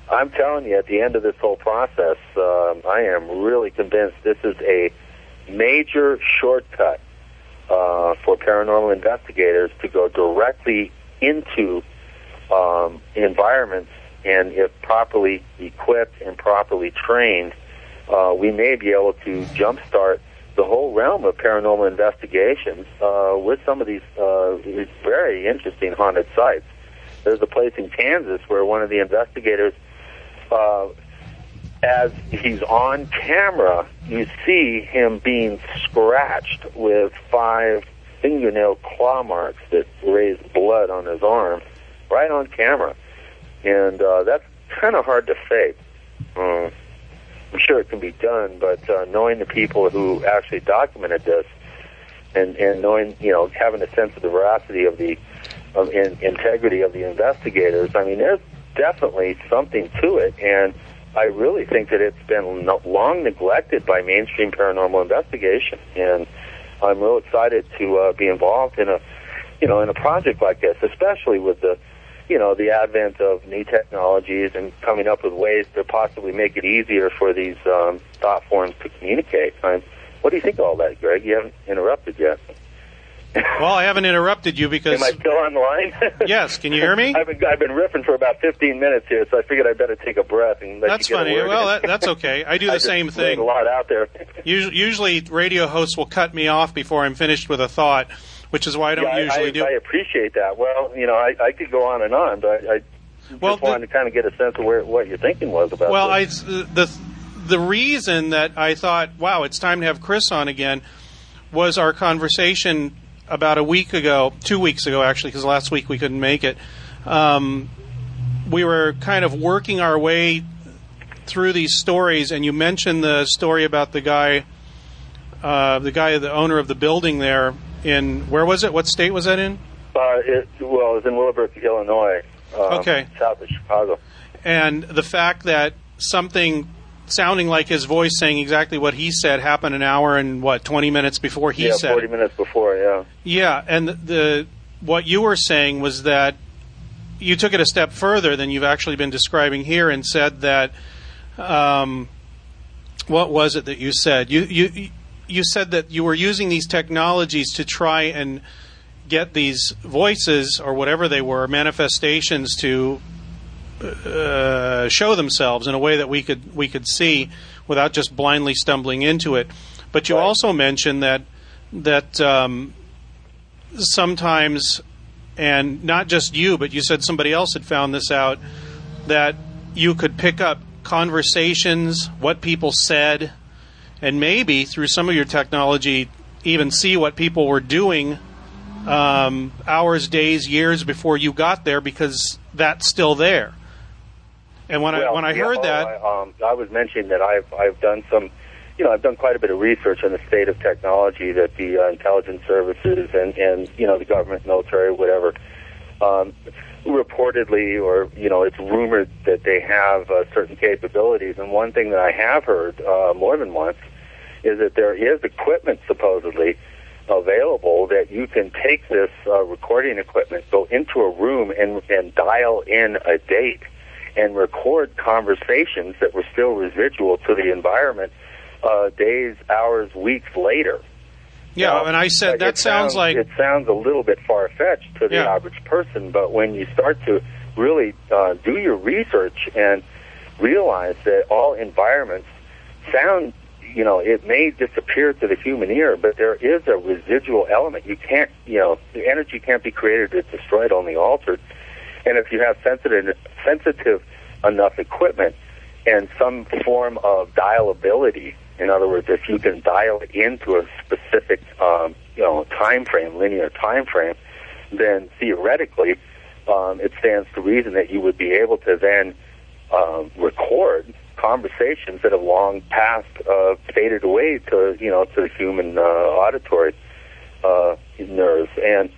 I'm telling you, at the end of this whole process, um, I am really convinced this is a major shortcut uh, for paranormal investigators to go directly into um, environments, and if properly equipped and properly trained, uh, we may be able to jumpstart the whole realm of paranormal investigations uh, with some of these, uh, very interesting haunted sites. There's a place in Kansas where one of the investigators uh, as he's on camera, you see him being scratched with five fingernail claw marks that raise blood on his arm, right on camera, and uh, that's kind of hard to fake. Um, I'm sure it can be done, but uh, knowing the people who actually documented this, and and knowing you know having a sense of the veracity of the of in, integrity of the investigators, I mean, there's definitely something to it, and I really think that it's been long neglected by mainstream paranormal investigation, and I'm real excited to uh, be involved in a, you know, in a project like this, especially with the, you know, the advent of new technologies and coming up with ways to possibly make it easier for these um, thought forms to communicate. I'm, what do you think of all that, Greg? You haven't interrupted yet. Well, I haven't interrupted you because Am I still online? yes. Can you hear me? I've been, I've been riffing for about 15 minutes here, so I figured I'd better take a breath and let That's you get funny. a word Well, that, that's okay. I do the just same thing. A lot out there. Usually, usually, radio hosts will cut me off before I'm finished with a thought, which is why I don't Yeah, usually I, do. I appreciate that. Well, you know, I, I could go on and on, but I, I Well, just wanted to kind of get a sense of where what your thinking was about Well, this. I the the reason that I thought, wow, it's time to have Chris on again, was our conversation about a week ago, two weeks ago actually, because last week we couldn't make it. Um, we were kind of working our way through these stories, and you mentioned the story about the guy, uh, the guy, the owner of the building there in where was it? What state was that in? Uh, it, well, it was in Willowbrook, Illinois. Um, Okay. South of Chicago. and the fact that something sounding like his voice saying exactly what he said happened an hour and what 20 minutes before he yeah, said 40 it. minutes before, yeah. yeah and the, the what you were saying was that you took it a step further than you've actually been describing here and said that um, what was it that you said you you you said that you were using these technologies to try and get these voices or whatever they were manifestations to uh, show themselves in a way that we could we could see without just blindly stumbling into it. But you also mentioned that that um, sometimes, and not just you, but you said somebody else had found this out that you could pick up conversations, what people said, and maybe through some of your technology, even see what people were doing um, hours, days, years before you got there because that's still there. And when well, I when I yeah, heard that, I, um, I was mentioning that I've I've done some, you know, I've done quite a bit of research on the state of technology that the uh, intelligence services and and you know the government, military, whatever, um, reportedly or you know it's rumored that they have uh, certain capabilities. And one thing that I have heard uh, more than once is that there is equipment supposedly available that you can take this uh, recording equipment, go into a room and and dial in a date and record conversations that were still residual to the environment uh, days, hours, weeks later. yeah, Now, and I said like, that it sounds like it sounds a little bit far fetched to the Yeah. average person, but when you start to really uh, do your research and realize that all environments sound, you know, it may disappear to the human ear, but there is a residual element. You can't, you know, the energy can't be created; it's destroyed, only altered. And if you have sensitive, sensitive enough equipment and some form of dialability, in other words, if you can dial into a specific, um, you know, time frame, linear time frame, then theoretically, um, it stands to reason that you would be able to then um, record conversations that have long passed, uh, faded away to, you know, to the human uh, auditory uh, nerves. And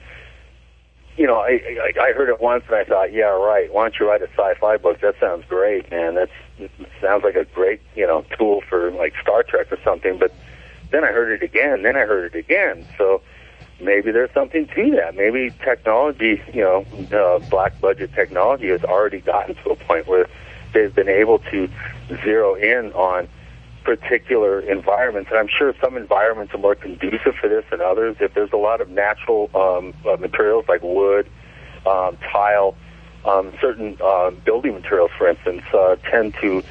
you know, I, I I heard it once and I thought, yeah, right. Why don't you write a sci-fi book? That sounds great, man. That's it sounds like a great, you know, tool for like Star Trek or something. But then I heard it again. Then I heard it again. So maybe there's something to that. Maybe technology, you know, uh, black budget technology has already gotten to a point where they've been able to zero in on particular environments. And I'm sure some environments are more conducive for this than others. If there's a lot of natural um, uh, materials like wood, um, tile, um, certain uh, building materials, for instance, uh, tend to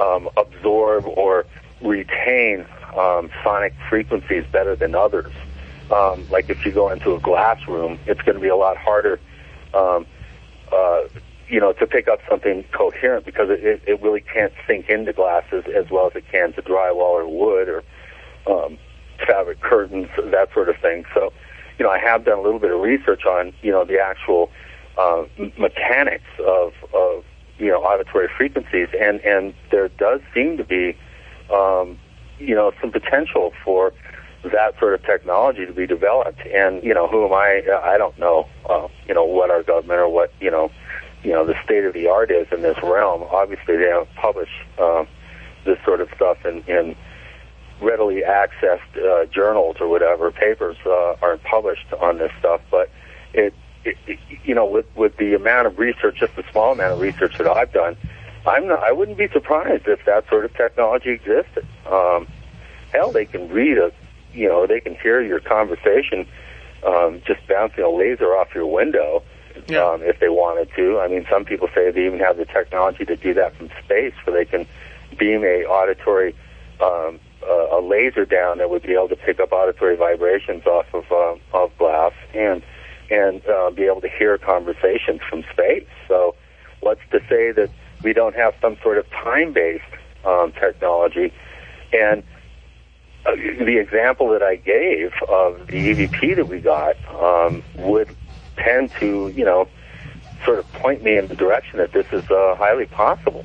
um, absorb or retain um, sonic frequencies better than others. Um, like if you go into a glass room, it's going to be a lot harder um, uh, you know, to pick up something coherent because it, it, it really can't sink into glasses as well as it can to drywall or wood or um, fabric curtains, that sort of thing. So, you know, I have done a little bit of research on, you know, the actual uh, mechanics of, of, you know, auditory frequencies, and, and there does seem to be, um, you know, some potential for that sort of technology to be developed. And, you know, who am I? I don't know, uh, you know, what our government or what, you know, you know the state of the art is in this realm. Obviously, they don't publish uh, this sort of stuff in, in readily accessed uh, journals or whatever. Papers uh, aren't published on this stuff, but it, it, it, you know, with with the amount of research, just the small amount of research that I've done, I'm not. I wouldn't be surprised if that sort of technology existed. Um, hell, they can read a, you know, they can hear your conversation um, just bouncing a laser off your window um, if they wanted to. I mean, some people say they even have the technology to do that from space, where they can beam a auditory um, uh, a laser down that would be able to pick up auditory vibrations off of uh, of glass and and uh, be able to hear conversations from space. So, what's to say that we don't have some sort of time-based um, technology? And uh, the example that I gave of the EVP that we got um, would tend to, you know, sort of point me in the direction that this is uh, highly possible.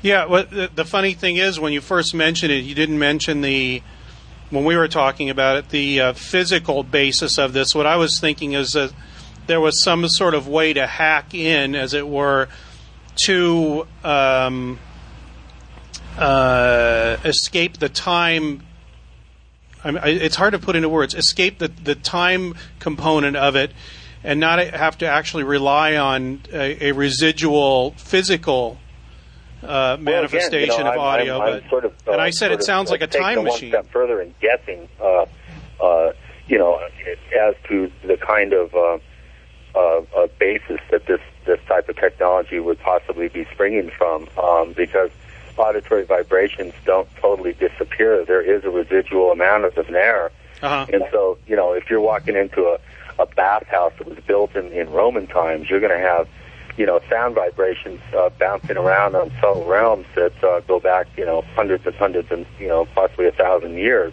Yeah, well, the, the funny thing is, when you first mentioned it, you didn't mention the when we were talking about it, the uh, physical basis of this. What I was thinking is that there was some sort of way to hack in, as it were, to um, uh, escape the time. I mean, I- it's hard to put into words. Escape the the time component of it, and not have to actually rely on a, a residual physical uh, manifestation Well, again, you know, of I'm- audio. I'm- I'm sort of, uh, and I said sort it of, sounds like a time machine. One step further in guessing, uh, uh, you know, as to the kind of uh, uh, uh, basis that this this type of technology would possibly be springing from, um, because auditory vibrations don't totally disappear. There is a residual amount of them there. Uh-huh. And so, you know, if you're walking into a, a bathhouse that was built in, in Roman times, you're going to have, you know, sound vibrations uh, bouncing around on subtle realms that uh, go back, you know, hundreds and hundreds and, you know, possibly a thousand years.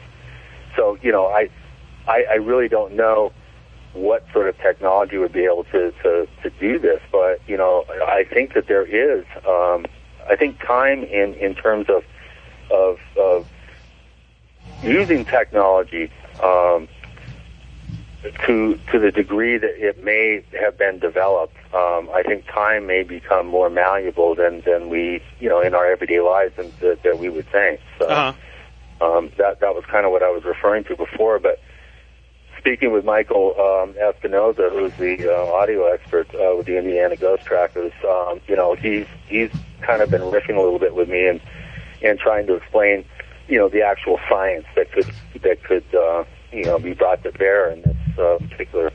So, you know, I, I, I really don't know what sort of technology would be able to, to, to do this, but, you know, I think that there is, um, I think time in, in terms of, of, of using technology, um, to to the degree that it may have been developed, um, I think time may become more malleable than, than we, you know, in our everyday lives and that, that we would think. So Uh-huh. um, that that was kind of what I was referring to before. But speaking with Michael um, Espinoza, who's the uh, audio expert uh, with the Indiana Ghost Trackers, um, you know, he's he's kind of been riffing a little bit with me and and trying to explain, you know, the actual science that could that could uh, you know be brought to bear in this uh, particular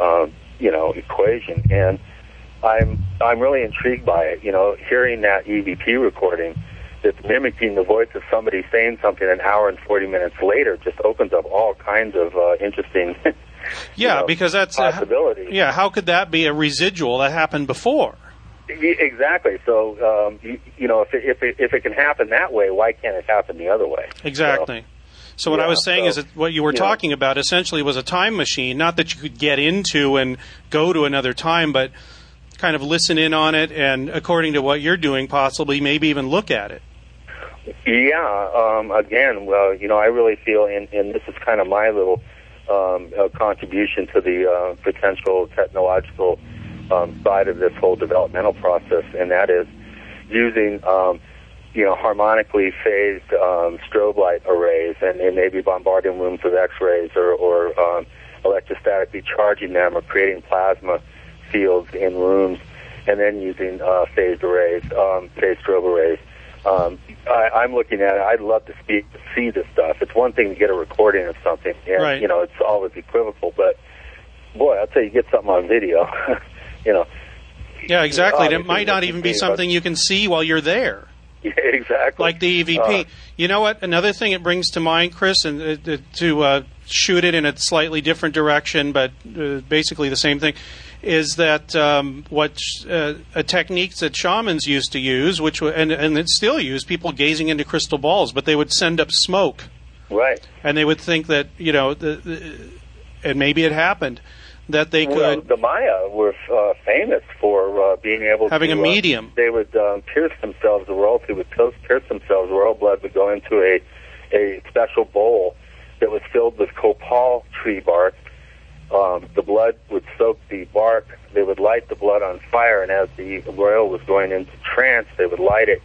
um, you know equation. And I'm I'm really intrigued by it. You know, hearing that EVP recording that's mimicking the voice of somebody saying something an hour and 40 minutes later just opens up all kinds of uh, interesting Yeah, because that's uh, possibilities. yeah. How could that be a residual that happened before? Exactly. So, um, you, you know, if it, if it if it can happen that way, why can't it happen the other way? Exactly. So what I was saying so, is that what you were know. talking about essentially was a time machine, not that you could get into and go to another time, but kind of listen in on it and according to what you're doing possibly maybe even look at it. Yeah. Um, again, well, you know, I really feel, and, and this is kind of my little um, uh, contribution to the uh, potential technological um, side of this whole developmental process, and that is using, um, you know, harmonically phased um, strobe light arrays, and, and maybe bombarding rooms with X-rays or, or um, electrostatically charging them, or creating plasma fields in rooms, and then using uh, phased arrays, um, phased strobe arrays. Um, I, I'm looking at it. I'd love to speak, to see this stuff. It's one thing to get a recording of something, and Right. you know, it's always equivocal. But boy, I'll tell you, get something on video. you know, Yeah, exactly. And it might not even be something you can see while you're there. yeah, exactly. like the EVP. Uh, you know what? Another thing it brings to mind, Chris, and uh, uh, to uh, shoot it in a slightly different direction, but uh, basically the same thing, is that um, what sh- uh, a techniques that shamans used to use, which w- and and it's still used, people gazing into crystal balls, but they would send up smoke, right. and they would think that you know, the, the, and maybe it happened that they Well, could. the Maya were uh, famous for uh, being able Having to a uh, medium. they would um, pierce themselves. The royalty would pierce pierce themselves. Royal blood would go into a a special bowl that was filled with copal tree bark. Um, the blood would soak the bark. They would light the blood on fire, and as the royal was going into trance, they would light it,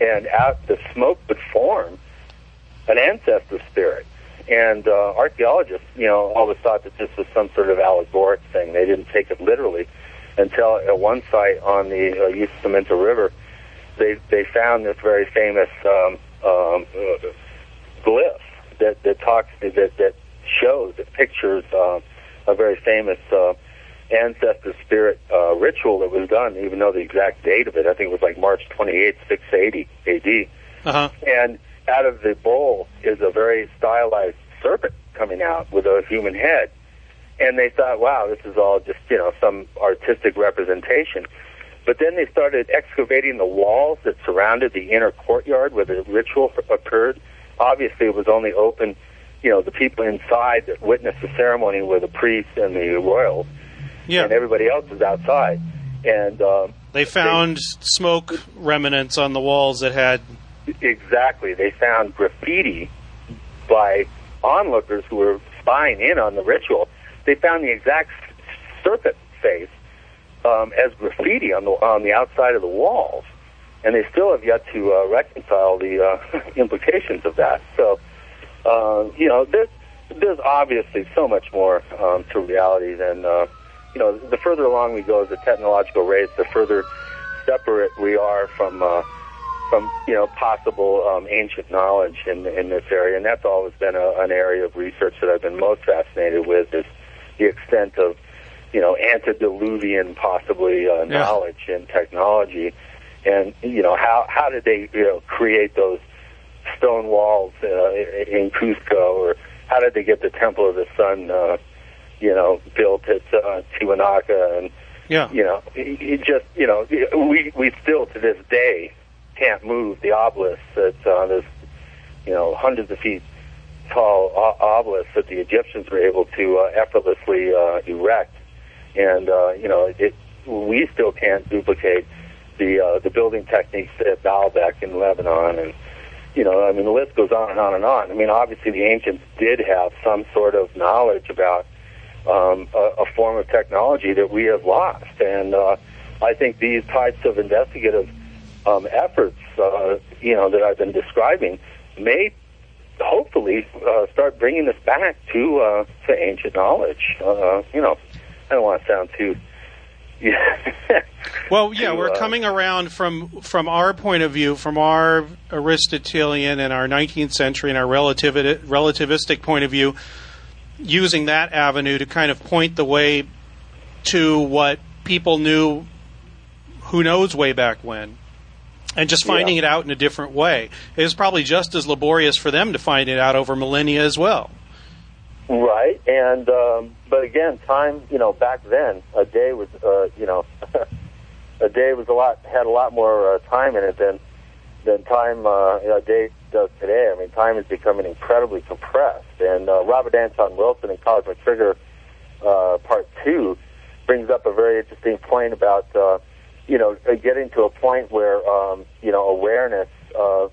and out the smoke would form an ancestor spirit. And uh, archaeologists, you know, always thought that this was some sort of allegoric thing. They didn't take it literally until at one site on the uh, Usumacinta River, they they found this very famous um, um, uh, glyph that that talks that that shows that pictures uh, a very famous uh, ancestor spirit uh, ritual that was done. Even though the exact date of it, I think it was like March 28, 680 A.D Uh-huh. and out of the bowl is a very stylized serpent coming out with a human head. And they thought, wow, this is all just, you know, some artistic representation. But then they started excavating the walls that surrounded the inner courtyard where the ritual occurred. Obviously, it was only open, you know, the people inside that witnessed the ceremony were the priests and the royals, Yeah, and everybody else was outside. And um, they found smoke remnants on the walls that had. Exactly. They found graffiti by onlookers who were spying in on the ritual. They found the exact serpent face um, as graffiti on the on the outside of the walls, and they still have yet to uh, reconcile the uh, implications of that. So, uh, you know, there's there's obviously so much more um, to reality than uh, you know. The further along we go as a technological race, the further separate we are from. Uh, from you know possible um, ancient knowledge in in this area, and that's always been a, an area of research that I've been most fascinated with is the extent of you know, antediluvian possibly uh, Yeah. knowledge and technology, and you know how how did they you know create those stone walls uh, in Cusco, or how did they get the Temple of the Sun, uh, you know, built at uh, Tiwanaku, and Yeah. you know, it just you know, we we still to this day can't move the obelisk that uh, this you know hundreds of feet tall obelisk that the Egyptians were able to uh, effortlessly uh, erect, and uh, you know, it we still can't duplicate the uh, the building techniques at Baalbek in Lebanon, and you know, I mean, the list goes on and on and on. I mean, obviously, the ancients did have some sort of knowledge about um, a, a form of technology that we have lost, and uh, I think these types of investigative um, efforts, uh, you know, that I've been describing, may hopefully uh, start bringing us back to uh, to ancient knowledge. Uh, you know, I don't want to sound too. Yeah. Well, yeah, we're uh, coming around from from our point of view, from our Aristotelian and our 19th century and our relativi- relativistic point of view, using that avenue to kind of point the way to what people knew, who knows way back when, and just finding it out in a different way. It was probably just as laborious for them to find it out over millennia as well. Right, and um, but again, time. You know, back then, a day was, uh, you know, a day was a lot had a lot more uh, time in it than than time uh, you know, a day does today. I mean, time is becoming incredibly compressed. And uh, Robert Anton Wilson in Cosmic Trigger uh, Part Two brings up a very interesting point about uh, you know uh, getting to a point where um, you know awareness uh,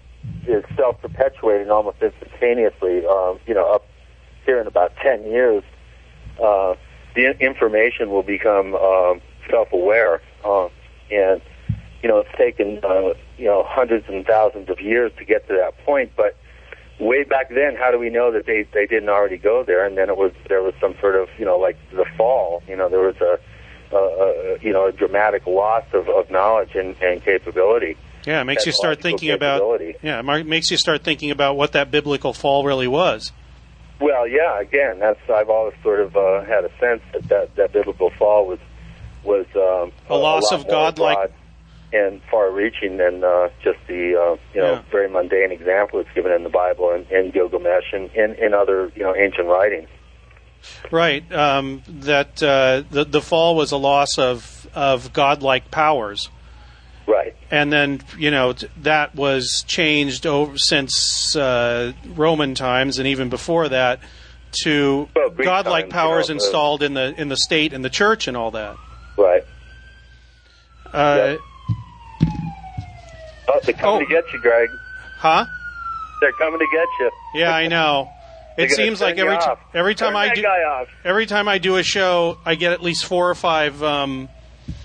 is self perpetuating almost instantaneously. Um, you know, up here in about 10 years, uh, the information will become uh, self-aware. Uh, and, you know, it's taken, uh, you know, hundreds and thousands of years to get to that point. But way back then, how do we know that they, they didn't already go there? And then it was, there was some sort of, you know, like the fall, you know, there was a, a, a you know, a dramatic loss of, of knowledge and, and capability. Yeah, it makes you start thinking about yeah, it makes you start thinking about what that biblical fall really was. Well, yeah. Again, that's I've always sort of uh, had a sense that that, that biblical fall was was um, A loss lot of godlike- broad and far-reaching than uh, just the uh, you know Yeah. very mundane example that's given in the Bible and, and Gilgamesh and in, in other you know ancient writings. Right. Um, that uh, the the fall was a loss of of godlike powers. Right. And then you know that was changed over since uh, Roman times and even before that to Well, godlike times, powers you know, uh, installed in the in the state and the church and all that. Right. Uh, Oh, they're coming Oh. to get you, Greg. Huh? They're coming to get you. Yeah, I know. It seems like every t- every time Turn I do every time I do a show, I get at least four or five um,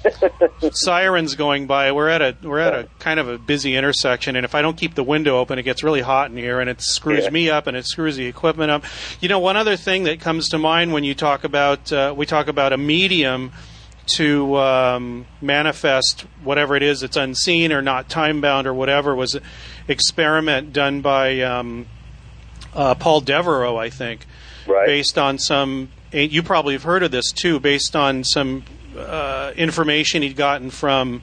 sirens going by. We're at a we're at a kind of a busy intersection, and if I don't keep the window open, it gets really hot in here, and it screws Yeah. me up, and it screws the equipment up. You know, one other thing that comes to mind when you talk about uh, we talk about a medium to um, manifest whatever it is that's unseen or not time bound or whatever was an experiment done by um, uh, Paul Devereaux, I think, Right. based on some. You probably have heard of this too, based on some uh, information he'd gotten from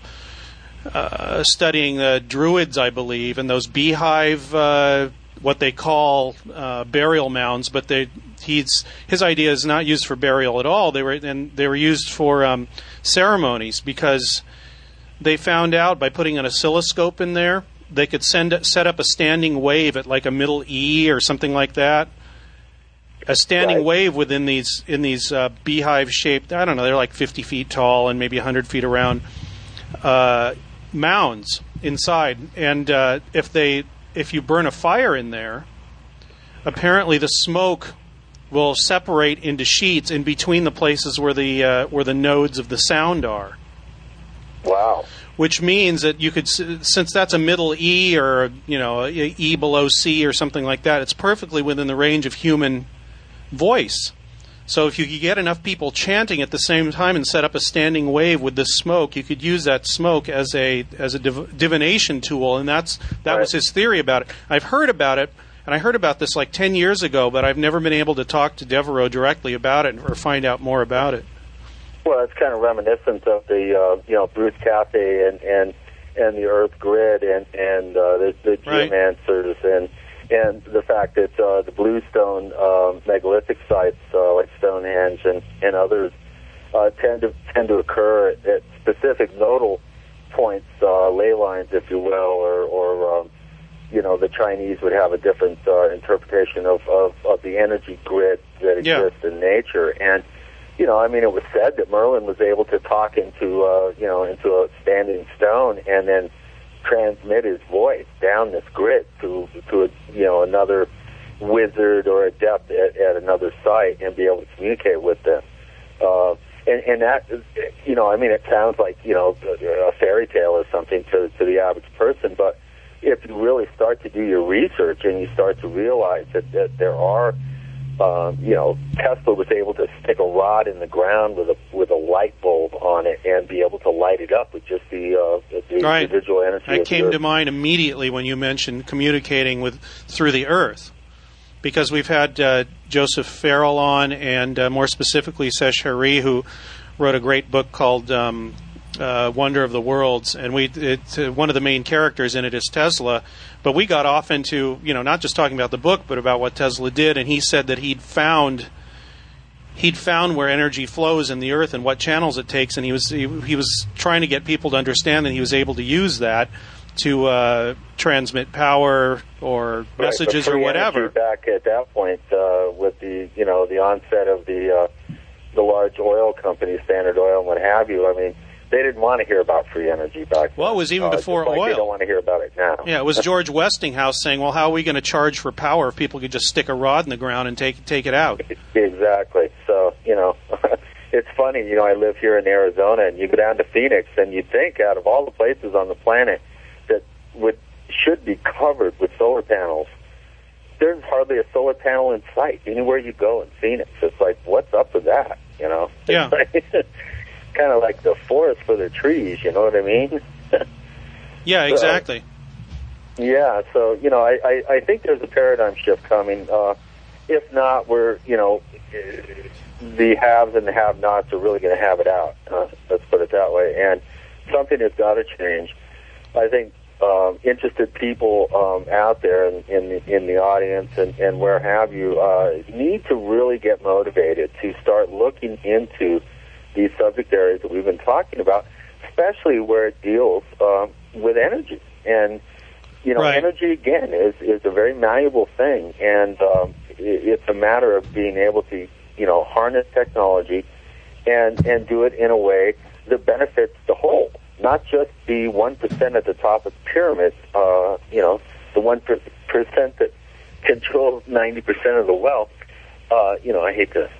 uh, studying the Druids, I believe, and those beehive, uh, what they call uh, burial mounds, but they. He's his idea is not used for burial at all. They were and they were used for um, ceremonies because they found out by putting an oscilloscope in there, they could send set up a standing wave at like a middle E or something like that. A standing Right. wave within these in these uh, beehive shaped. I don't know. They're like 50 feet tall and maybe 100 feet around uh, mounds inside. And uh, if they if you burn a fire in there, apparently the smoke will separate into sheets in between the places where the uh, where the nodes of the sound are Wow. Which means that you could, since that's a middle E or you know a E below C or something like that, it's perfectly within the range of human voice. So if you could get enough people chanting at the same time and set up a standing wave with this smoke, you could use that smoke as a as a div- divination tool, and that's that was his theory about it. I've heard about it, and I heard about this like ten years ago, but I've never been able to talk to Devereaux directly about it or find out more about it. Well, it's kind of reminiscent of the uh, you know Bruce Cathie and and and the Earth Grid and and uh, the, the Right. geomancers and and the fact that uh, the bluestone um, megalithic sites uh, like Stonehenge and and others uh, tend to tend to occur at, at specific nodal points, uh, ley lines, if you will, or or um, you know the Chinese would have a different uh, interpretation of, of of the energy grid that Yeah. exists in nature and you know, I mean, it was said that Merlin was able to talk into, uh, you know, into a standing stone and then transmit his voice down this grid to, to a, you know, another wizard or adept at, at another site and be able to communicate with them. Uh, and, and that, you know, I mean, it sounds like, you know, a fairy tale or something to, to the average person, but if you really start to do your research and you start to realize that, that there are um, you know, Tesla was able to stick a rod in the ground with a with a light bulb on it and be able to light it up with just the uh, the Right. individual energy. That came to mind immediately when you mentioned communicating with through the Earth, because we've had uh, Joseph Farrell on, and uh, more specifically Sesh Heri, who wrote a great book called um, uh, "Wonder of the Worlds," and we it, uh, one of the main characters in it is Tesla. But we got off into you know not just talking about the book, but about what Tesla did, and he said that he'd found he'd found where energy flows in the earth and what channels it takes, and he was he, he was trying to get people to understand that he was able to use that to uh, transmit power or Right, messages or whatever. Back at that point, uh, with the you know the onset of the uh, the large oil companies, Standard Oil and what have you. I mean, they didn't want to hear about free energy back. Well, it was even uh, before like They don't want to hear about it now. Yeah, it was George Westinghouse saying, "Well, how are we going to charge for power if people could just stick a rod in the ground and take take it out?" Exactly. So, you know, it's funny, you know, I live here in Arizona and you go down to Phoenix and you'd think out of all the places on the planet that would should be covered with solar panels, there's hardly a solar panel in sight anywhere you go in Phoenix. It's like, what's up with that? You know? Yeah. kind of like the forest for the trees, you know what I mean? Yeah, exactly. Yeah, so you know, I, I, I think there's a paradigm shift coming. Uh, if not, we're you know, the haves and the have-nots are really going to have it out. Uh, let's put it that way. And something has got to change. I think um, interested people um, out there in, in the in the audience and, and where have you uh, need to really get motivated to start looking into these subject areas that we've been talking about, especially where it deals um, with energy and you know, Right. energy again is is a very malleable thing, and um, it, it's a matter of being able to, you know, harness technology and and do it in a way that benefits the whole, not just the one percent at the top of the pyramid. Uh, you know, the one percent that controls ninety percent of the wealth. Uh, you know, I hate to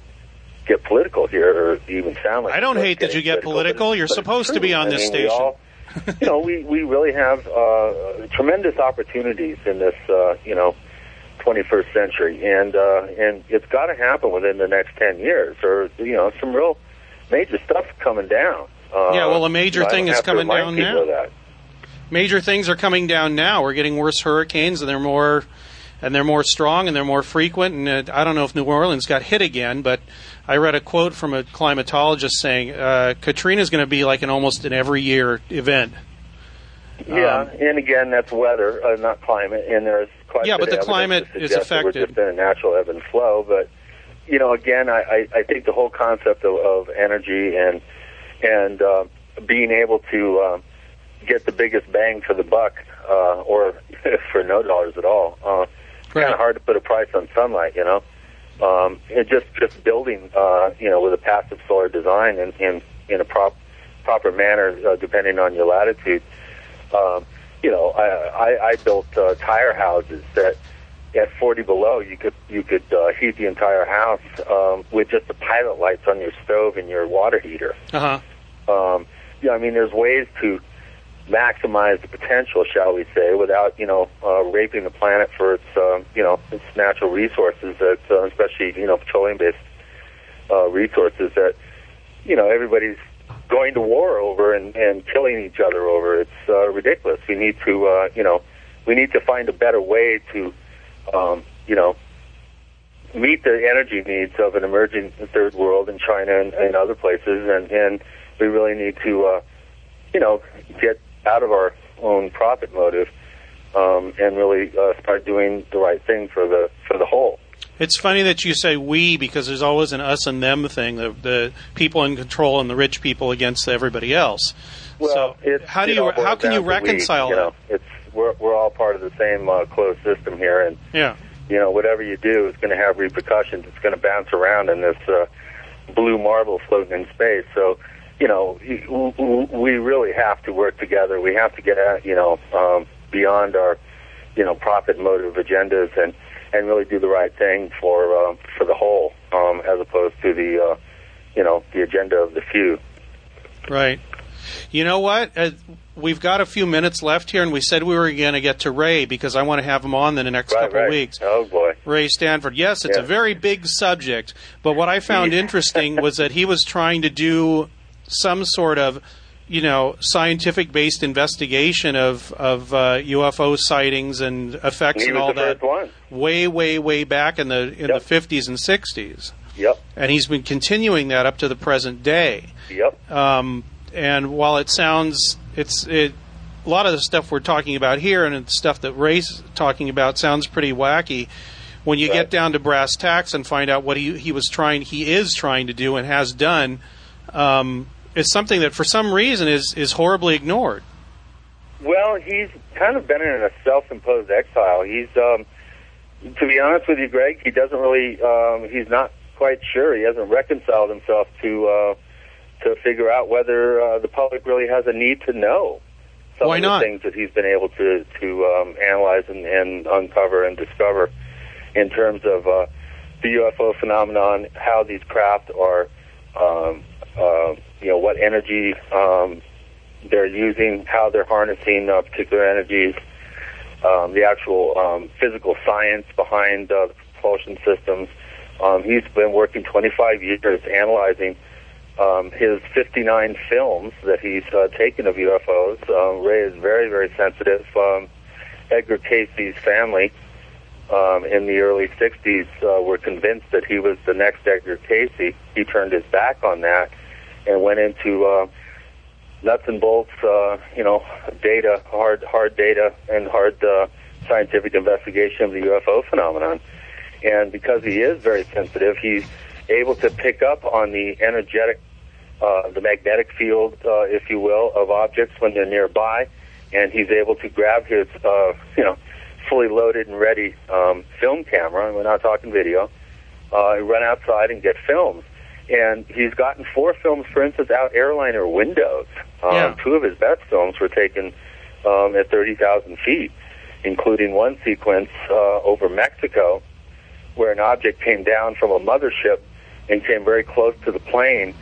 get political here or even sound like I don't hate that you get political. You're but supposed to be on I this mean, station. all- you know, we, we really have uh, tremendous opportunities in this, uh, you know, 21st century, and uh, and it's got to happen within the next 10 years, or you know, some real major stuff coming down. Uh, Yeah, well, a major thing is coming down now. Major things are coming down now. We're getting worse hurricanes, and they're more and they're more strong and they're more frequent. And uh, I don't know if New Orleans got hit again, but I read a quote from a climatologist saying uh, Katrina is going to be like an almost an every year event. Yeah, Um, and again, that's weather, uh, not climate, and there's quite Yeah, but the climate is affected. We're just a natural ebb and flow, but you know, again, I, I, I think the whole concept of, of energy and and uh, being able to um, get the biggest bang for the buck, uh, or for no dollars at all, uh, kind of hard to put a price on sunlight, you know. Um, and just just building, uh, you know, with a passive solar design and in, in a prop, proper manner, uh, depending on your latitude. Um, you know, I, I, I built uh, tire houses that at 40 below you could you could uh, heat the entire house um, with just the pilot lights on your stove and your water heater. Uh huh. Um, yeah, I mean, there's ways to maximize the potential, shall we say, without you know uh, raping the planet for its um, you know its natural resources, that uh, especially you know petroleum-based uh, resources that you know everybody's going to war over and, and killing each other over. It's uh, ridiculous. We need to uh, you know we need to find a better way to um, you know meet the energy needs of an emerging third world in China and, and other places, and, and we really need to, uh, you know, get out of our own profit motive um, and really uh, start doing the right thing for the for the whole. It's funny that you say we because there's always an us and them thing. The, the people in control and the rich people against everybody else. Well, so how do you how can you to we, reconcile you that? know, it's we're we're all part of the same uh, closed system here, and Yeah. you know whatever you do is going to have repercussions. It's going to bounce around in this uh, blue marble floating in space. So you know y- w- w- we really have to work together. We have to get out, you know um, beyond our you know profit motive agendas and and really do the right thing for uh, for the whole, um, as opposed to the uh, you know the agenda of the few. Right. You know what? Uh, we've got a few minutes left here, and we said we were going to get to Ray because I want to have him on in the next Right, couple right. of weeks. Oh boy. Ray Stanford. Yes, it's Yeah. a very big subject, but what I found interesting was that he was trying to do some sort of, you know, scientific-based investigation of of uh, UFO sightings and effects and all that way, way, way back in the in the 50s and 60s. Yep. And he's been continuing that up to the present day. Yep. Um, and while it sounds, it's it, a lot of the stuff we're talking about here and the stuff that Ray's talking about sounds pretty wacky. When you get down to brass tacks and find out what he he was trying, he is trying to do and has done, um, is something that for some reason is is horribly ignored. Well, he's kind of been in a self-imposed exile. He's, um, to be honest with you, Greg, he doesn't really. Um, he's not quite sure. He hasn't reconciled himself to uh, to figure out whether uh, the public really has a need to know some Why of not? the things that he's been able to to um, analyze and, and uncover and discover in terms of uh, the UFO phenomenon, how these craft are, um, uh, you know, what energy um, they're using, how they're harnessing uh, particular energies, um, the actual um, physical science behind uh, the propulsion systems. Um, he's been working 25 years analyzing um, his 59 films that he's uh, taken of UFOs. Um, Ray is very, very sensitive. Um, Edgar Cayce's family um, in the early 60s uh, were convinced that he was the next Edgar Cayce. He turned his back on that and went into uh, nuts and bolts, uh, you know, data, hard, hard data, and hard uh, scientific investigation of the UFO phenomenon. And because he is very sensitive, he's able to pick up on the energetic, uh, the magnetic field, uh, if you will, of objects when they're nearby, and he's able to grab his, uh, you know, fully loaded and ready um, film camera, and we're not talking video, uh, run outside and get films. And he's gotten four films, for instance, out airliner windows. Um, Yeah. Two of his best films were taken um, at 30,000 feet, including one sequence uh, over Mexico where an object came down from a mothership and came very close to the plane,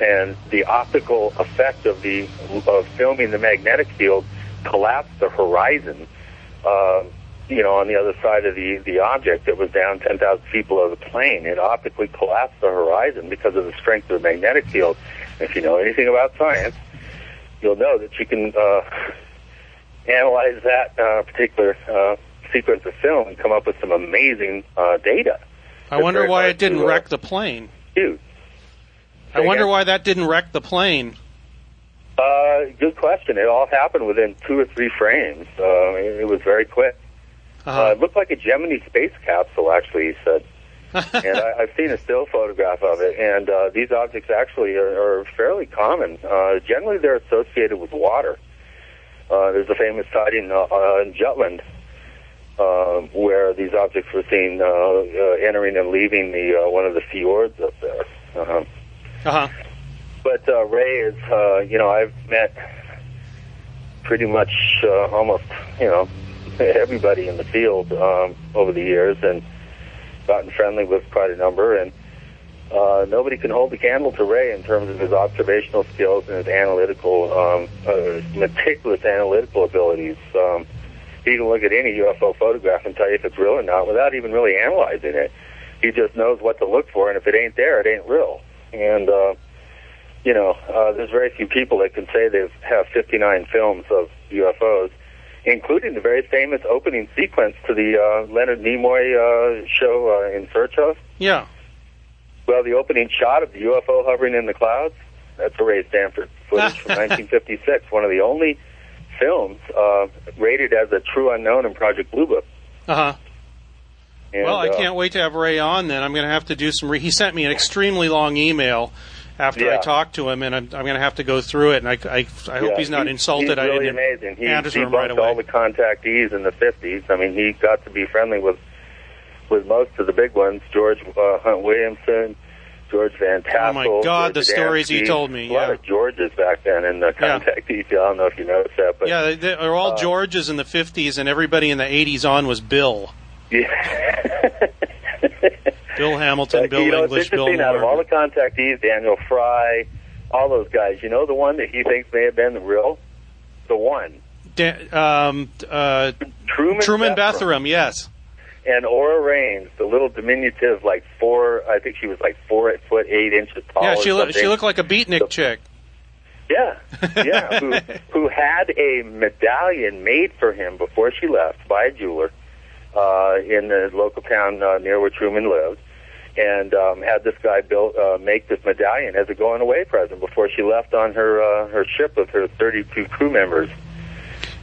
and the optical effect of the of filming the magnetic field collapsed the horizon. Uh, you know, on the other side of the the object that was down 10,000 feet below the plane, it optically collapsed the horizon because of the strength of the magnetic field. If you know anything about science, you'll know that you can uh, analyze that uh, particular uh, sequence of film and come up with some amazing uh, data. I wonder why it didn't to, uh, wreck the plane. Huge. I wonder why that didn't wreck the plane. Uh, good question. It all happened within two or three frames. Uh, it, it was very quick. Uh-huh. Uh, it looked like a Gemini space capsule, actually, he said. and I, I've seen a still photograph of it, and uh, these objects actually are, are fairly common. Uh, generally, they're associated with water. Uh, there's a famous sighting uh, uh, in Jutland uh, where these objects were seen uh, uh, entering and leaving the uh, one of the fjords up there. Uh-huh. Uh-huh. But uh, Ray is, uh, you know, I've met pretty much uh, almost, you know, everybody in the field um, over the years, and gotten friendly with quite a number. And uh, nobody can hold the candle to Ray in terms of his observational skills and his analytical, um, uh, meticulous analytical abilities. Um, he can look at any UFO photograph and tell you if it's real or not without even really analyzing it. He just knows what to look for, and if it ain't there, it ain't real. And uh, you know, uh, there's very few people that can say they have 59 films of UFOs including the very famous opening sequence to the uh, Leonard Nimoy uh, show uh, in Search of. Yeah. Well, the opening shot of the UFO hovering in the clouds, that's a Ray Stanford footage from 1956, one of the only films uh, rated as a true unknown in Project Blue Book. Uh huh. And, Well, I uh, can't wait to have Ray on. Then I'm going to have to do some. Re- he sent me an extremely long email after I talk to him, and I'm, I'm going to have to go through it. And I, I, I hope Yeah, he's not he- insulted. He's I really didn't amazing. He debunked right away. all the contactees in the 50s. I mean, he got to be friendly with with most of the big ones: George uh, Hunt Williamson, George Van Tassel. Oh, my God, George the stories he told me, A lot of Georges back then in the Yeah. contactees. I don't know if you noticed that, but yeah, they, they are all uh, Georges in the 50s, and everybody in the 80s on was Bill. yeah. Bill Hamilton, But, Bill you know, English, Bill interesting. Out of all the contactees, Daniel Fry, all those guys. You know, the one that he thinks may have been the real, the one, Da- um, uh, Truman, Truman. Bethurum, yes. and Aura Rhanes, the little diminutive, like four. I think she was like four foot eight inches tall. yeah, she, lo- she looked like a beatnik chick. Yeah, yeah. who who had a medallion made for him before she left by a jeweler uh, in the local town uh, near where Truman lived, and um, had this guy build uh, make this medallion as a going away present before she left on her uh, her ship with her 32 crew members.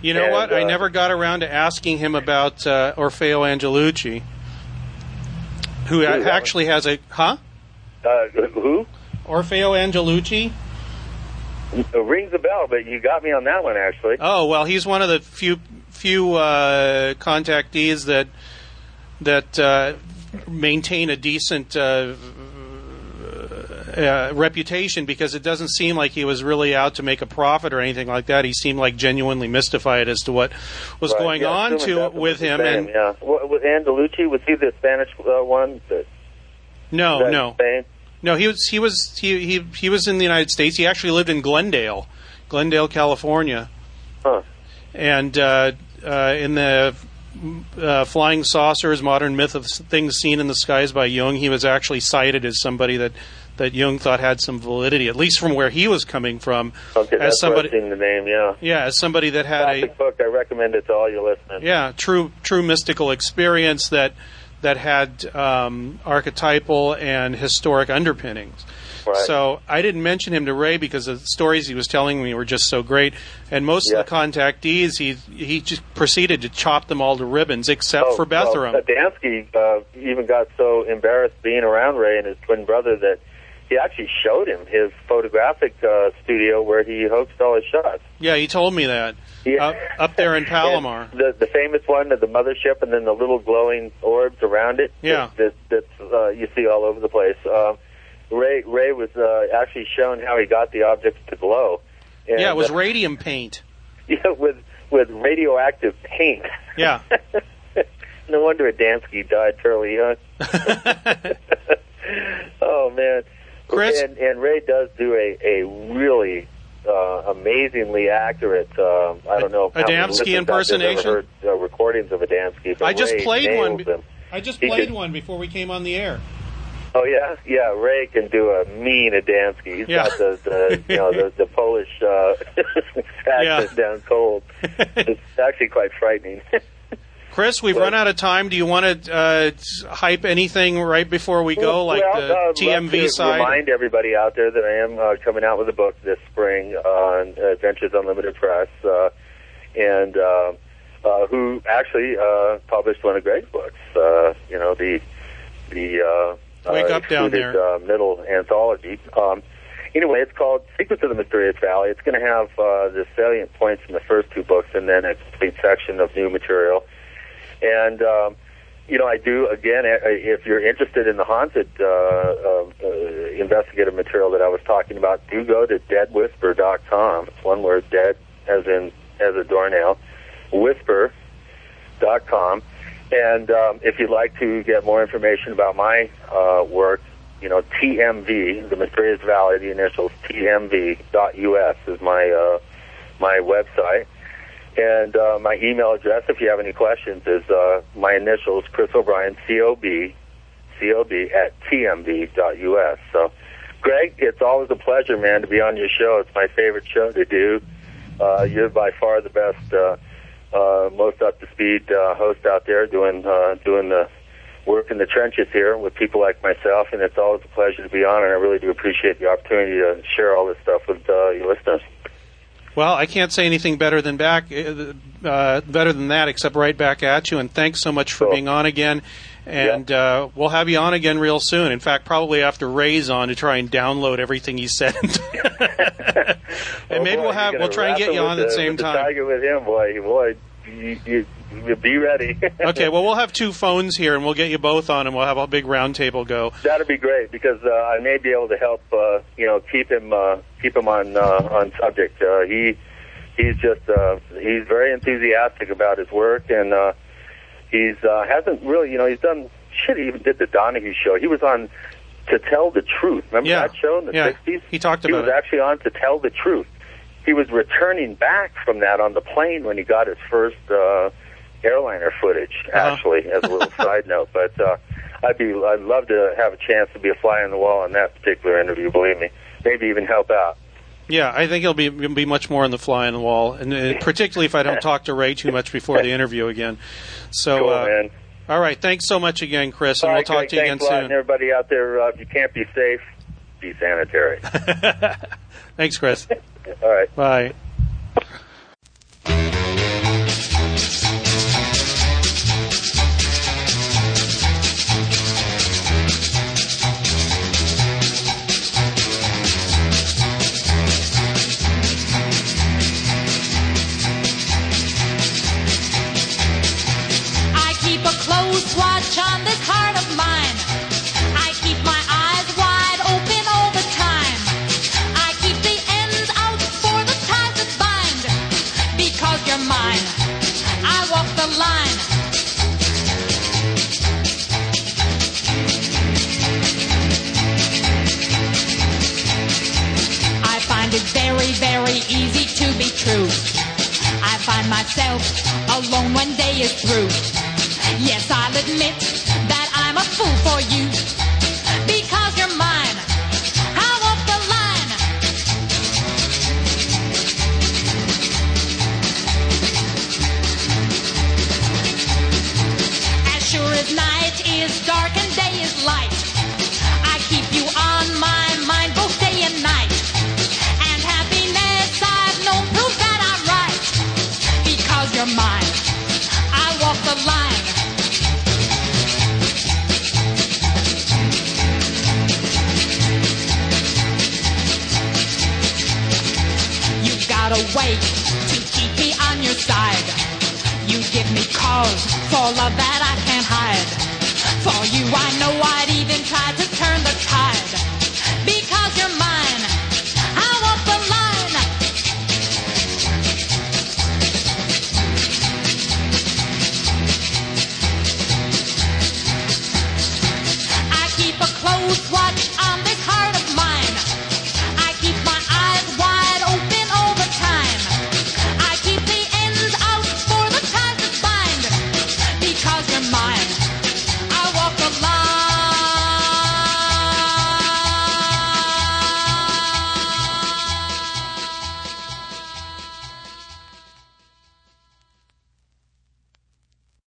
You know And, what? I uh, never got around to asking him about uh, Orfeo Angelucci, Who, actually has a huh? Uh, who? Orfeo Angelucci. It rings a bell, but you got me on that one actually. Oh well, he's one of the few few uh, contactees that that uh, maintain a decent uh, uh, reputation because it doesn't seem like he was really out to make a profit or anything like that. He seemed like genuinely mystified as to what was Right, going yeah, on to with him. same, And yeah, Wa- was Andalucci was he the Spanish uh, one? That, no, no, Spain? no. He was he was he, he he was in the United States. He actually lived in Glendale, Glendale, California. Huh. and uh, uh, in the uh, flying saucers, modern myth of things seen in the skies by Jung, he was actually cited as somebody that that Jung thought had some validity, at least from where he was coming from, Okay, as that's somebody. where I've seen the name. Yeah, Yeah, as somebody that had a book. I recommend it to all your listeners. yeah true true mystical experience that that had um, archetypal and historic underpinnings. Right. So I didn't mention him to Ray because the stories he was telling me were just so great, and most Yeah. of the contactees he he just proceeded to chop them all to ribbons except Oh, for Bethurum. Well, Adamski uh, even got so embarrassed being around Ray and his twin brother that he actually showed him his photographic uh, studio where he hoaxed all his shots. yeah, he told me that Yeah. up, up there in Palomar. The the famous one of the mothership and then the little glowing orbs around it. Yeah. that, that that's uh, you see all over the place. Uh, Ray Ray was uh, actually shown how he got the objects to glow. And, yeah, it was uh, radium paint. yeah, with with radioactive paint. Yeah. no wonder Adamski died fairly young. oh man, Chris? and, and Ray does do a a really uh, amazingly accurate. Uh, I don't know Adamski listeners out there's impersonation? Heard, uh, recordings of Adamski. I just Ray played one them. I just He played could- one before we came on the air. Oh yeah, yeah. Ray can do a mean Adamski. He's Yeah. got the, the you know the, the Polish uh, accent down cold. It's actually quite frightening. Chris, we've run out of time. Do you want to uh, hype anything right before we go, like well, the uh, TMV to side? Remind everybody out there that I am uh, coming out with a book this spring on Adventures Unlimited Press, uh, and uh, uh, who actually uh, published one of Greg's books. Uh, you know the the uh, Wake uh, up down there. uh, middle anthology. Um, anyway, it's called Secrets of the Mysterious Valley. It's going to have uh, the salient points from the first two books, and then a complete section of new material. And um, you know, I do again. If you're interested in the haunted uh, uh, uh, investigative material that I was talking about, do go to deadwhisper.com. It's one word, dead as in as a doornail, whisper.com. And um, if you'd like to get more information about my uh, work, you know, TMV, the Mysterious Valley, the initials TMV.us is my uh, my website. And uh, my email address, if you have any questions, is uh, my initials, Chris O'Brien, C-O-B, C-O-B, at tmv.us. So, Greg, it's always a pleasure, man, to be on your show. It's my favorite show to do. Uh, you're by far the best uh, most up to speed uh, host out there doing uh, doing the work in the trenches here with people like myself, and it's always a pleasure to be on. And I really do appreciate the opportunity to share all this stuff with uh, your listeners. Well, I can't say anything better than back, uh, uh, better than that, except right back at you. And thanks so much for Cool. being on again. And uh, we'll have you on again real soon. In fact, probably after Ray's on to try and download everything he said. and Oh, maybe boy, we'll have we'll try and get you on at the same time. Tiger with him, boy, boy, you, you, you be ready. okay, well, we'll have two phones here, and we'll get you both on, and we'll have a big round table go. That'd be great because uh, I may be able to help. Uh, you know, keep him uh, keep him on uh, on subject. Uh, he he's just uh, he's very enthusiastic about his work, and uh, he's uh, hasn't really. You know, he's done shit. He even did the Donahue show. He was on to tell the truth. Remember Yeah. that show in the Yeah. '60s? He talked about He was it. actually on to tell the truth. He was returning back from that on the plane when he got his first uh, airliner footage. Uh-huh. Actually, as a little side note, but uh, I'd be I'd love to have a chance to be a fly on the wall on that particular interview. Believe me, maybe even help out. Yeah, I think it'll be it'll be much more on the fly on the wall, and uh, particularly if I don't talk to Ray too much before the interview again. So, Cool, uh, all right, thanks so much again, Chris, and we'll talk Greg, to you again soon. And everybody out there, uh, if you can't be safe, be sanitary. Thanks, Chris. All right. Bye. To be true. I find myself alone when day is through. Yes, I'll admit that I'm a fool for you. Way to keep me on your side. You give me cause for love that I can't hide. For you, I know I'd even try to